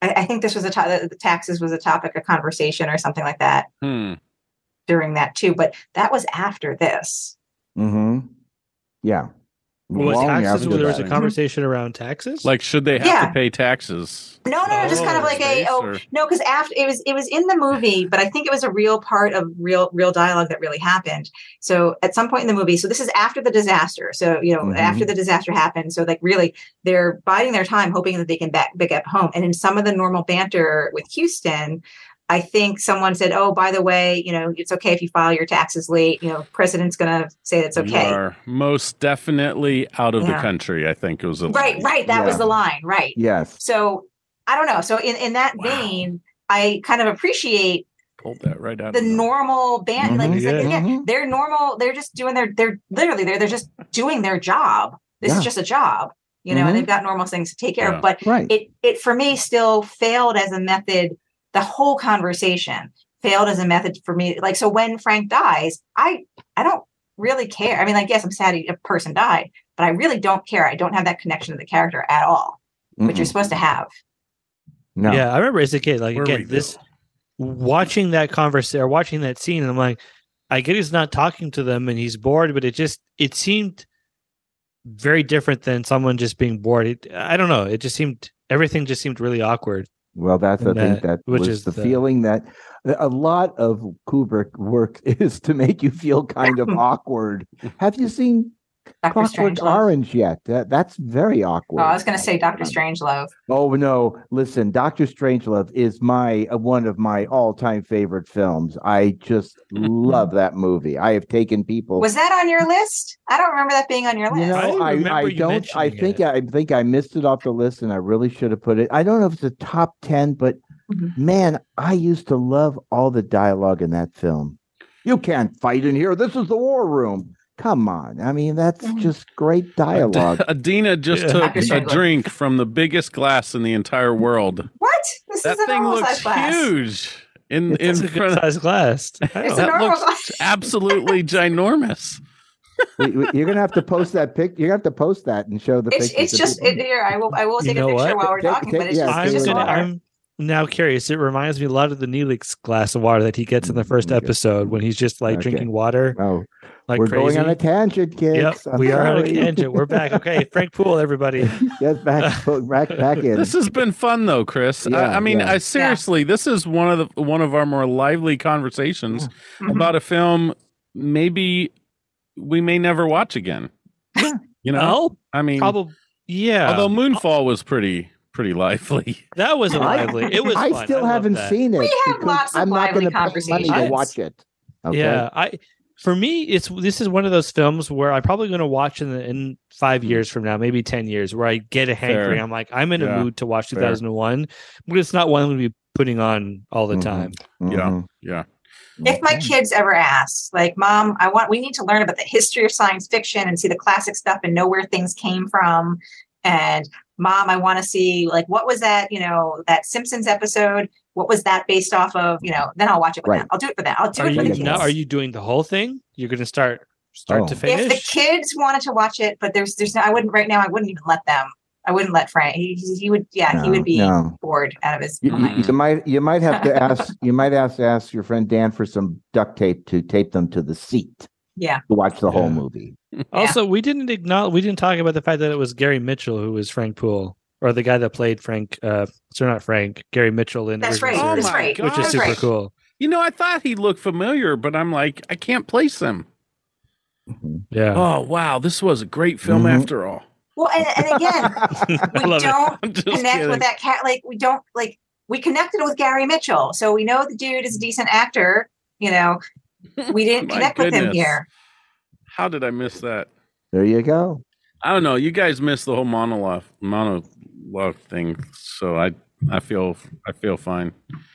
I, I think this was a to- the taxes was a topic of conversation or something like that Hmm. during that too. But that was after this. hmm Yeah. Was Long taxes after there was a that. conversation around taxes? Like, should they have Yeah. to pay taxes? No, no, no, just kind of Oh, like a oh or- no, because after it was it was in the movie, but I think it was a real part of real real dialogue that really happened. So at some point in the movie, so this is after the disaster. So you know Mhm. after the disaster happened, so like really they're biding their time, hoping that they can back pick up home. And in some of the normal banter with Houston. I think someone said, "Oh, by the way, you know, it's okay if you file your taxes late. You know, president's going to say it's You okay." are most definitely out of the country. I think it was a Right, right. That was the line. Right. Yes. So I don't know. So in in that Wow. vein, I kind of appreciate Pulled that right out. the normal band. Like, Mhm. it's like Yeah. again, Mhm. they're normal. They're just doing their. They're literally they're they're just doing their job. This Yeah. is just a job, you know. Mhm. And they've got normal things to take care Yeah. of. But Right. it it for me still failed as a method. The whole conversation failed as a method for me. Like so, when Frank dies, I I don't really care. I mean, like yes, I'm sad a person died, but I really don't care. I don't have that connection to the character at all, which you're supposed to have. no. Yeah, I remember as a kid, like Where again, this watching that conversation or watching that scene, and I'm like, I get he's not talking to them and he's bored, but it just it seemed very different than someone just being bored. It, I don't know. It just seemed everything just seemed really awkward. Well, that's I And think that- that which was is the, the- feeling that a lot of Kubrick work [LAUGHS] is to make you feel kind of [LAUGHS] awkward. Have you seen Doctor Clockwork Strangelove. Orange yet? That, that's very awkward. Oh, I was going to say Doctor Strangelove. Oh no! Listen, Doctor Strangelove is my uh, one of my all-time favorite films. I just [LAUGHS] love that movie. I have taken people. Was that on your list? I don't remember that being on your list. You know, I I, I, don't. I think it. I think I missed it off the list, and I really should have put it. I don't know if it's a top ten, but Mhm. man, I used to love all the dialogue in that film. You can't fight in here. This is the war room. Come on. I mean, that's just great [LAUGHS] dialogue. Adeena just Yeah. took a drink from the biggest glass in the entire world. What? This That is thing normal looks size huge. In in It's a good front, sized glass. [LAUGHS] It's don't a know. that looks glass. absolutely [LAUGHS] ginormous. We- we- You're gonna have to post that pic. You're gonna have to post that and show the It's it's just it, here. I will I will You take a picture what? while we're Take- talking, take- but it's yeah, just, I'm it's take just gonna photo. I'm now curious. It reminds me a lot of the Neelix glass of water that he gets in the first Okay. episode when he's just like Okay. drinking water Oh, like we're crazy. going on a tangent, kids. Yep, I'm we are on a [LAUGHS] tangent. We're back. Okay, Frank Poole, everybody. [LAUGHS] Get back, back, back [LAUGHS] in. This has been fun though, Cris. Yeah, I, I mean, yeah. I seriously, this is one of the one of our more lively conversations Mhm. about a film maybe we may never watch again. You know, Oh, I mean, probably. Yeah. although Moonfall was pretty pretty lively. [LAUGHS] that wasn't lively. It was. I fun. still loved haven't that. seen it. We have lots of I'm not going to pay money to conversations. watch it. Okay? Yeah, I for me, it's this is one of those films where I'm probably going to watch in the, in five years from now, maybe ten years, where I get a hankering. Fair. I'm like, I'm in a mood to watch fair. 2001, but it's not one I'm going to be putting on all the Mhm. time. Yeah. Mhm. Yeah. If my kids ever ask, like, Mom, I want, we need to learn about the history of science fiction and see the classic stuff and know where things came from. And Mom, I want to see, like, what was that, you know, that Simpsons episode? What was that based off of? You know, then I'll watch it with Right. them. I'll do it for that. I'll do Are it for you the kids. now? Are you doing the whole thing? You're going to start start Oh. to if finish. the kids wanted to watch it, but there's, there's no, I wouldn't, right now, I wouldn't even let them. I wouldn't let Frank. He, he would, yeah, he would be no. bored out of his You, you- mind. you might you might have to [LAUGHS] ask you might have to ask your friend Dan for some duct tape to tape them to the seat Yeah. to watch the whole Yeah. movie. [LAUGHS] also, we didn't acknowledge. We didn't talk about the fact that it was Gary Mitchell who was Frank Poole, or the guy that played Frank. Uh, so not Frank, Gary Mitchell in That's right. Oh series, That's my. God. which is super right. cool. You know, I thought he looked familiar, but I'm like, I can't place him. Mhm. Yeah, Oh wow, this was a great film Mhm. after all. Well, and, and again, [LAUGHS] we don't connect kidding. with that cat. Like we don't like we connected with Gary Mitchell, so we know the dude is a decent actor. You know, we didn't [LAUGHS] My connect with him here. How did I miss that? There you go. I don't know. You guys missed the whole monologue monologue thing, so I I feel I feel fine.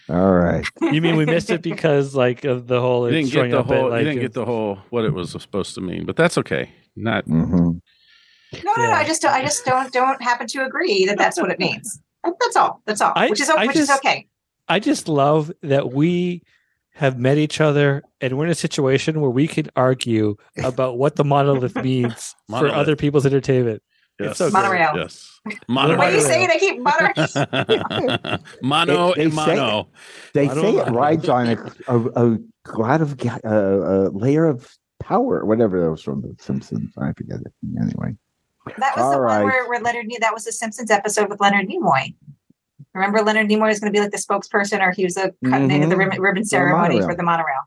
All right. You mean we missed it because like of the whole You didn't get the up at, whole like, you didn't get the whole what it was supposed to mean, but that's okay. Not Mm-hmm. No, no, no. I just don't. I just don't don't happen to agree that that's what it means. That's all. That's all. I- which is I which is okay. I just love that we have met each other and we're in a situation where we can argue [LAUGHS] about what the monolith means [LAUGHS] for other people's entertainment. yes. so great. Monorail. Yes. [LAUGHS] What Monorail. are you saying? I keep muttering. mono They- and they say- mono. They I don't say it rides on a a, a lot of uh, a layer of power, whatever that was from the Simpsons. I forget it. Anyway, That was All the right. one where, where Leonard. Ne- That was the Simpsons episode with Leonard Nimoy. Remember, Leonard Nimoy was going to be like the spokesperson, or he was a cutting Mhm. the ribbon, ribbon ceremony monorail. for the monorail.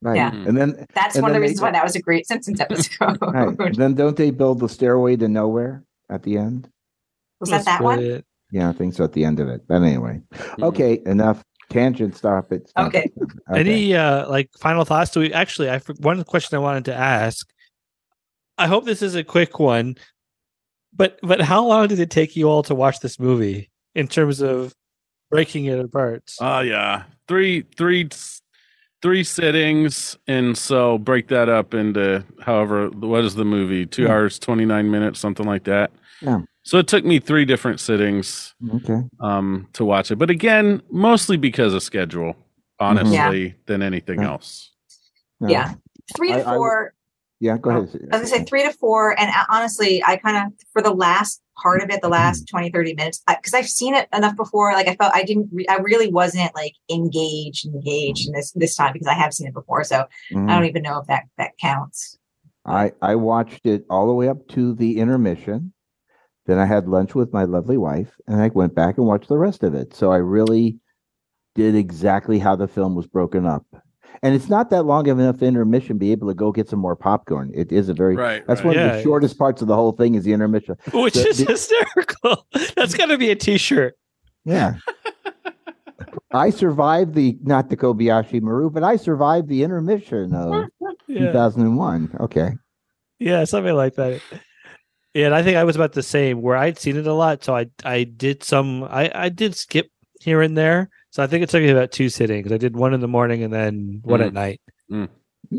right, Yeah. and then That's And one of the then they reasons why that was a great Simpsons episode. [LAUGHS] right, and then don't they build the stairway to nowhere at the end? was that that one? brilliant. Yeah, I think so. At the end of it, but anyway, okay, enough tangent. Stop it. Stop Okay. it. Okay. Any uh like final thoughts? Do we actually? I for- one question I wanted to ask. I hope this is a quick one, but but how long did it take you all to watch this movie in terms of breaking it apart? Oh yeah, three, three, three sittings, and so break that up into however what is the movie? Two Yeah. hours, twenty nine minutes, something like that. Yeah. So it took me three different sittings Okay. um, to watch it, but again, mostly because of schedule, honestly, than anything Yeah. else. No. Yeah. Three to I- I- four. Yeah. Go ahead. I ahead. was gonna say three to four, and uh, honestly, I kind of for the last part of it, the last 20, 30 minutes, because I've seen it enough before. Like I felt I didn't, re- I really wasn't like engaged, engaged in this this time because I have seen it before. So Mhm. I don't even know if that that counts. I I watched it all the way up to the intermission. Then I had lunch with my lovely wife, and I went back and watched the rest of it. So I really did exactly how the film was broken up. And it's not that long of enough intermission to be able to go get some more popcorn. It is a very Right. that's right. one of Yeah. the shortest parts of the whole thing is the intermission. [LAUGHS] Which The- is the- hysterical. [LAUGHS] That's got to be a T-shirt. Yeah. I survived the not the Kobayashi Maru, but I survived the intermission of [LAUGHS] Yeah. 2001. Okay. Yeah, something like that. Yeah, and I think I was about the same where I'd seen it a lot, so I I did some I I did skip here and there. So I think it took me about two sittings. I did one in the morning and then one Mm. at night. Mm.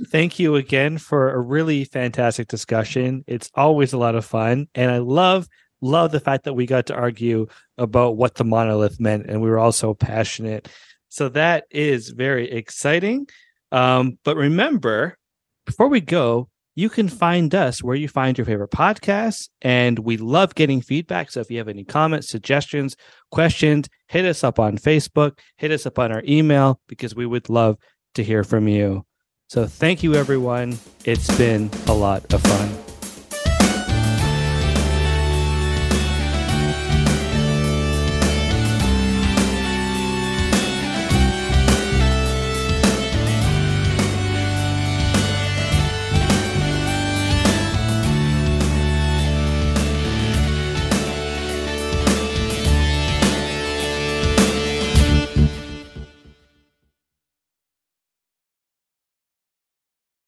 Thank you again for a really fantastic discussion. It's always a lot of fun, and I love love the fact that we got to argue about what the monolith meant, and we were all so passionate. So that is very exciting. Um, but remember, before we go, you can find us where you find your favorite podcasts. And we love getting feedback. So if you have any comments, suggestions, questions, hit us up on Facebook, hit us up on our email because we would love to hear from you. So thank you, everyone. It's been a lot of fun.